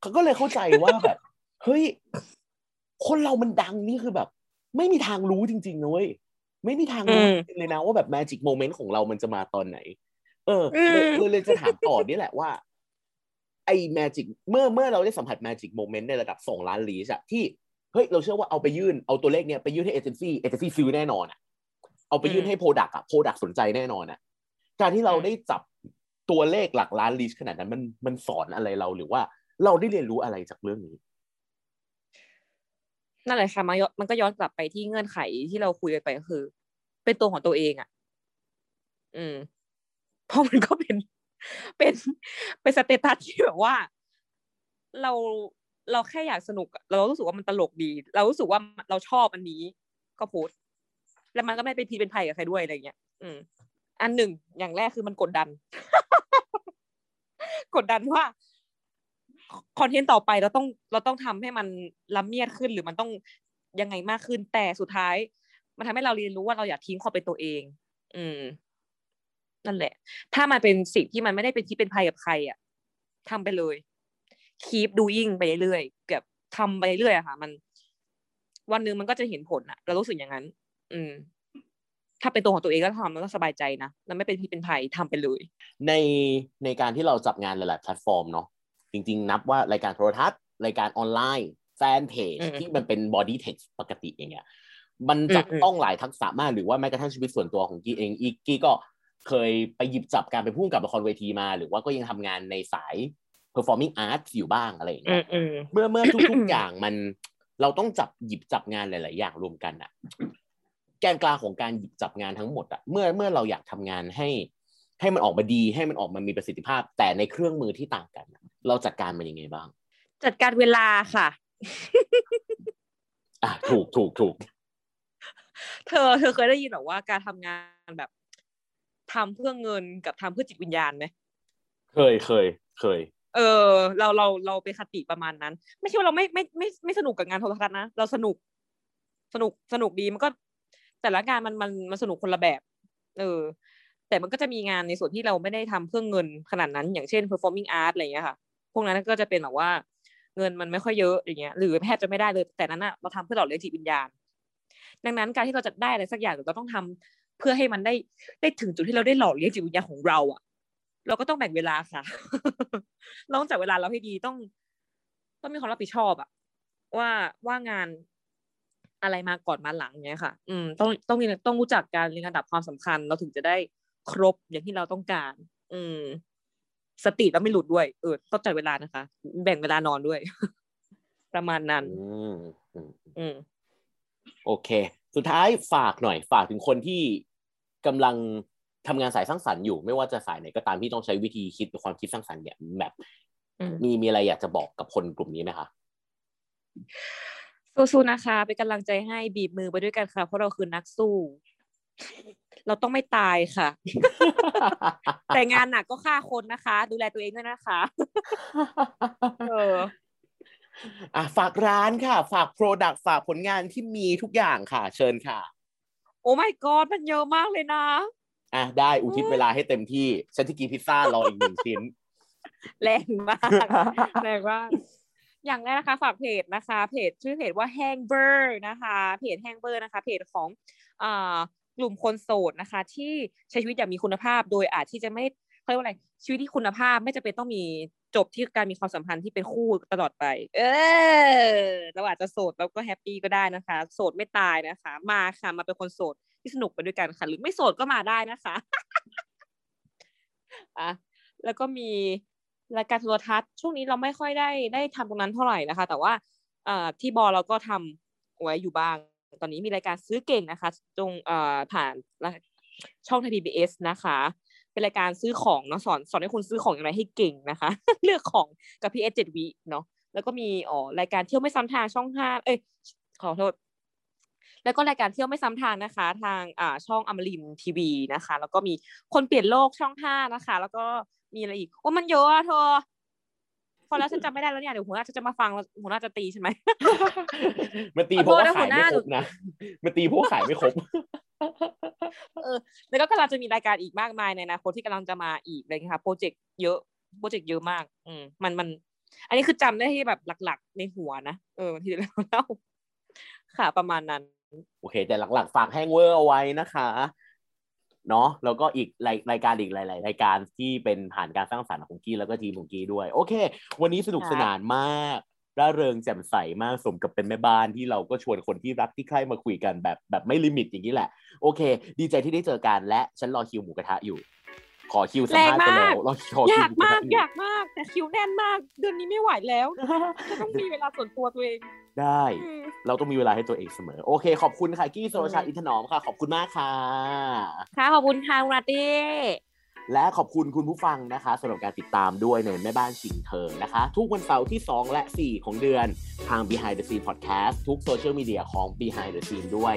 เขาก็เลยเข้าใจว่าแบบเฮ้ยคนเรามันดังนี่คือแบบ ไม่มีทางรู้จริงๆนะเว้ยไม่มีทางรู้อืมจริงๆเลยนะว่าแบบ magic moment ของเรามันจะมาตอนไหน เอออืมเลยเลยเลยจะถามต่อนี่แหละว่า ไอ้ magic เมื่อเมื่อเราได้สัมผัส magic moment ในระดับสองล้าน reach อะที่ เฮ้ยเราเชื่อว่าเอาไปยื่นเอาตัวเลขเนี้ยไปยื่นให้เอเจนซี่เอเจนซี่ซื้อแน่นอนอะเอาไปยื่นอืมให้ product อะ product สนใจแน่นอนอะการที่เราอืมได้จับตัวเลขหลักล้าน reach ขนาดนั้นมันมันสอนอะไรเราหรือว่าเราได้เรียนรู้อะไรจากเรื่องนี้ นั่นแหละค่ะมันย้อนมันก็ย้อนกลับไปที่เงื่อนไขที่เราคุยกันไปก็คือ เป็นตัวของตัวเองอะอืมเพราะมันก็เป็นเป็นเป็นสเตตัสที่แบบว่า เรา เราแค่อยากสนุก เรารู้สึกว่ามันตลกดี เรารู้สึกว่าเราชอบอันนี้ ก็โพสแล้วมันก็ไม่เป็นพีเป็นภัยกับใครด้วยอะไรเงี้ย อืม อันหนึ่งอย่างแรกคือมันกดดัน กดดันว่าคอนเทนต์ต่อไปเราต้องเราต้องทำให้มันล้ำเมียดขึ้นหรือมันต้องยังไงมากขึ้น แต่สุดท้าย มันทำให้เราเรียนรู้ว่าเราอยากทิ้งความเป็นตัวเอง อืม นั่นแหละ ถ้ามันเป็นสิ่งที่มันไม่ได้เป็นที่เป็นภัยกับใครอะทำไปเลย keep doing ไปเรื่อยๆแบบทำไปเรื่อยอะค่ะ มัน วันหนึ่งมันก็จะเห็นผลอะเรารู้สึกอย่างนั้น อืม ถ้าเป็นตัวของตัวเองก็ทำแล้วก็สบายใจนะแล้วไม่เป็นพิษเป็นภัยทำไปเลย ในในการที่เราจับงานหลาย ๆ แพลตฟอร์มเนาะจริง ๆ นับว่ารายการโทรทัศน์รายการออนไลน์แฟนเพจอืมที่มันเป็น body text ปกติอย่างเงี้ยมันจับอืมต้องหลายทักษะมากหรือว่าแม้กระทั่งชีวิตส่วนตัวของกี้เองอีกกี้ก็เคยไปหยิบจับการเป็นผู้กำกับละครเวทีมา หรือว่าก็ยังทำงานในสาย performing arts อยู่บ้างอะไรอย่างอืเงี้มยอืมเมื่อเมื่อทุกๆอย่างมันเราต้องจับหยิบจับงานหลาย ๆ อย่างรวมกันอะแกนกลางของการหยิบจับงานทั้งหมดอะเมื่อเมื่อเราอยากทำงานให้ให้มันออกมาดีให้มันออกมามีประสิทธิภาพ แต่ในเครื่องมือที่ต่างกันอะเราจัดการมันยังไงบ้าง จัดการเวลาค่ะอะถูกถูกถูกเธอเธอเคยได้ยินหรอว่าการทำงานแบบทำเพื่อเงินกับทำเพื่อจิตวิญญาณไหมเคยเคยเคย เออเราเราเราเป็นคติประมาณนั้น ไม่ใช่ว่าเราไม่ไม่ไม่ไม่สนุกกับงานโทรทัศน์นะเราสนุกสนุกสนุกดีมันก็ แต่ละงานมันมันมันสนุกคนละแบบ เออ แต่มันก็จะมีงานในส่วนที่เราไม่ได้ทำเพื่อเงินขนาดนั้น อย่างเช่น performing art อะไรอย่างเงี้ยค่ะ พวกนั้นก็จะเป็นแบบว่าเงินมันไม่ค่อยเยอะอย่างเงี้ยหรือแทบจะไม่ได้เลย แต่นั้นอะเราทำเพื่อหล่อเลี้ยงจิตวิญญาณ ดังนั้นการที่เราจะได้อะไรสักอย่างเราต้องทำเพื่อให้มันได้ได้ถึงจุดที่เราได้หล่อเลี้ยงจิตวิญญาณของเราอะ เราก็ต้องแบ่งเวลาค่ะ เราต้องจัดเวลาเราให้ดีต้อง ต้องมีความรับผิดชอบอะว่าว่างานอะไรมาก่อนมาหลังเนี้ยค่ะ อืม ต้องต้องมีต้องรู้จักการเรียงลำดับความสำคัญ เราถึงจะได้ครบอย่างที่เราต้องการ อืม สติเราไม่หลุดด้วย เออ ต้องจัดเวลานะคะ แบ่งเวลานอนด้วย ประมาณนั้น อืม อืมอืมโอเค สุดท้ายฝากหน่อย ฝากถึงคนที่กำลัง ทำงานสายสร้างสรรค์อยู่ไม่ว่าจะสายไหนก็ตามที่ต้องใช้วิธีคิดหรือความคิดสร้างสรรค์เนี่ยแบบอืมมีมีอะไรอยากจะบอกกับคนกลุ่มนี้ไหมคะสู้ๆนะคะเป็นกำลังใจให้บีบมือไปด้วยกันค่ะ เพราะเราคือนักสู้ เราต้องไม่ตายค่ะ แต่งานหนักก็ฆ่าคนนะคะ ดูแลตัวเองด้วยนะคะเอออะฝากร้านค่ะ ฝาก product ฝากผลงานที่มีทุกอย่างค่ะ เชิญค่ะ oh my god มันเยอะมากเลยนะ อะได้อุทิศเวลาให้เต็มที่ฉันจะกินพิซซ่ารออีกหนึ่งชิ้นแรงมากแรงมากอย่างแรกนะคะฝากเพจนะคะ เพจชื่อเพจว่าแฮงเบอร์นะคะเพจแฮงเบอร์นะคะ เพจของอ่ากลุ่มคนโสดนะคะ ที่ใช้ชีวิตอย่างมีคุณภาพ โดยอาจที่จะไม่เขาเรียกว่าอะไรชีวิตที่คุณภาพไม่จำเป็นต้องมี จบที่การมีความสัมพันธ์ที่เป็นคู่ตลอดไป เออเราอาจจะโสดแล้วก็ happy ก็ได้นะคะ โสดไม่ตายนะคะ มาค่ะ มาเป็นคนโสดที่สนุกไปด้วยกันค่ะ หรือไม่โสดก็มาได้นะคะอะแล้วก็มีรายการโทรทัศน์ช่วงนี้เราไม่ค่อยได้ได้ทำตรงนั้นเท่าไหร่นะคะ แต่ว่าเอ่อที่บอเราก็ทำไว้อยู่บ้าง ตอนนี้มีรายการซื้อเก่งนะคะ ตรงเอ่อผ่านช่องไทยพีบีเอสนะคะ เป็นรายการซื้อของเนาะสอนสอนให้คุณซื้อของอย่างไรให้เก่งนะคะ เลือกของกับพีเอสเจ็ดวิเนาะแล้วก็มีอ๋อรายการเที่ยวไม่ซ้ำทางช่องห้าเอ้ยขอโทษ แล้วก็รายการเที่ยวไม่ซ้ำทางนะคะ ทางอ่าช่องอมรินทร์ทีวีนะคะ แล้วก็มีคนเปลี่ยนโลกช่องห้านะคะ แล้วก็มีอะไรอีกโอ้มันเยอะอะเธอพอแล้วฉันจำไม่ได้แล้วเนี่ยเดี๋ยวหัวหน้าจะมาฟังแล้วหัวหน้าจะตีใช่ไหมมันตีเพราะว่าขายหัวหไม่น้าครบนะมันตีเพราะว่าขายไม่ครบ เออแล้วก็กำลังจะมีรายการอีกมากมายในอนาคตที่กำลังจะมาอีกเงี้ยค่ะโปรเจกต์เยอะโปรเจกต์เยอะมาก อืมมันมัน อันนี้คือจำได้ที่แบบหลัก ๆ ในหัวนะเออที่เราเล่าค่ะประมาณนั้น โอเค แต่หลักๆ ฝากแฮงเวอร์เอาไว้นะคะเนาะแล้วก็อีกรายรายการอีกหลาย ๆ รายการที่เป็นผ่านการสร้างสรรค์ของกี้แล้วก็ทีมของกี้ด้วย โอเค วันนี้สนุกสนานมาก ร่าเริงแจ่มใสมากสมกับเป็นแม่บ้านที่เราก็ชวนคนที่รักที่ใคร่มาคุยกันแบบแบบไม่ limit อย่างนี้แหละ โอเค ดีใจที่ได้เจอกันและฉันรอคิวหมูกระทะอยู่ ขอคิวสัมภาษณ์ไปแล้วเราขอคิวยากมากสัมภาษณ์ยากมาก แต่คิวแน่นมาก เดือนนี้ไม่ไหวแล้วจะต้องมีเวลาส่วนตัวตัวเอง ได้อืมเราต้องมีเวลาให้ตัวเองเสมอ โอเค ขอบคุณค่ะกี้โซรชาอินทนอมค่ะ ขอบคุณมากค่ะ ค่ะขอบคุณค่ะคุณอาร์ตี้ และขอบคุณคุณผู้ฟังนะคะสำหรับการติดตามด้วยในแม่บ้านชิงเธอนะคะ ทุกวันเสาร์ที่ 2 และ 4 ของเดือนทาง Behind the Scene Podcast ทุกโซเชียลมีเดียของ Behind the Scene ด้วย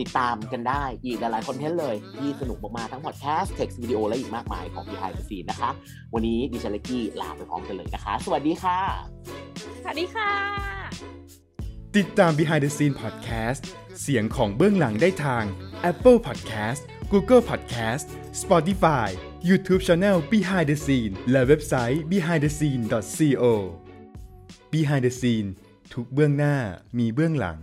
ติดตามกันได้อีกหลายๆคอนเทนต์เลยที่สนุกมากๆทั้งพอดแคสต์ text วิดีโอและอีกมากมายของ Behind the Scene นะคะ วันนี้ดิฉันเล็กกี้ลาไปพร้อมกันเลยนะคะ สวัสดีค่ะ สวัสดีค่ะ ติดตาม Behind the Scene Podcast เสียงของเบื้องหลังได้ทาง Apple Podcast Google Podcast Spotify YouTube Channel Behind the Scene และเว็บไซต์ behindthescene.co Behind the Scene ทุกเบื้องหน้ามีเบื้องหลัง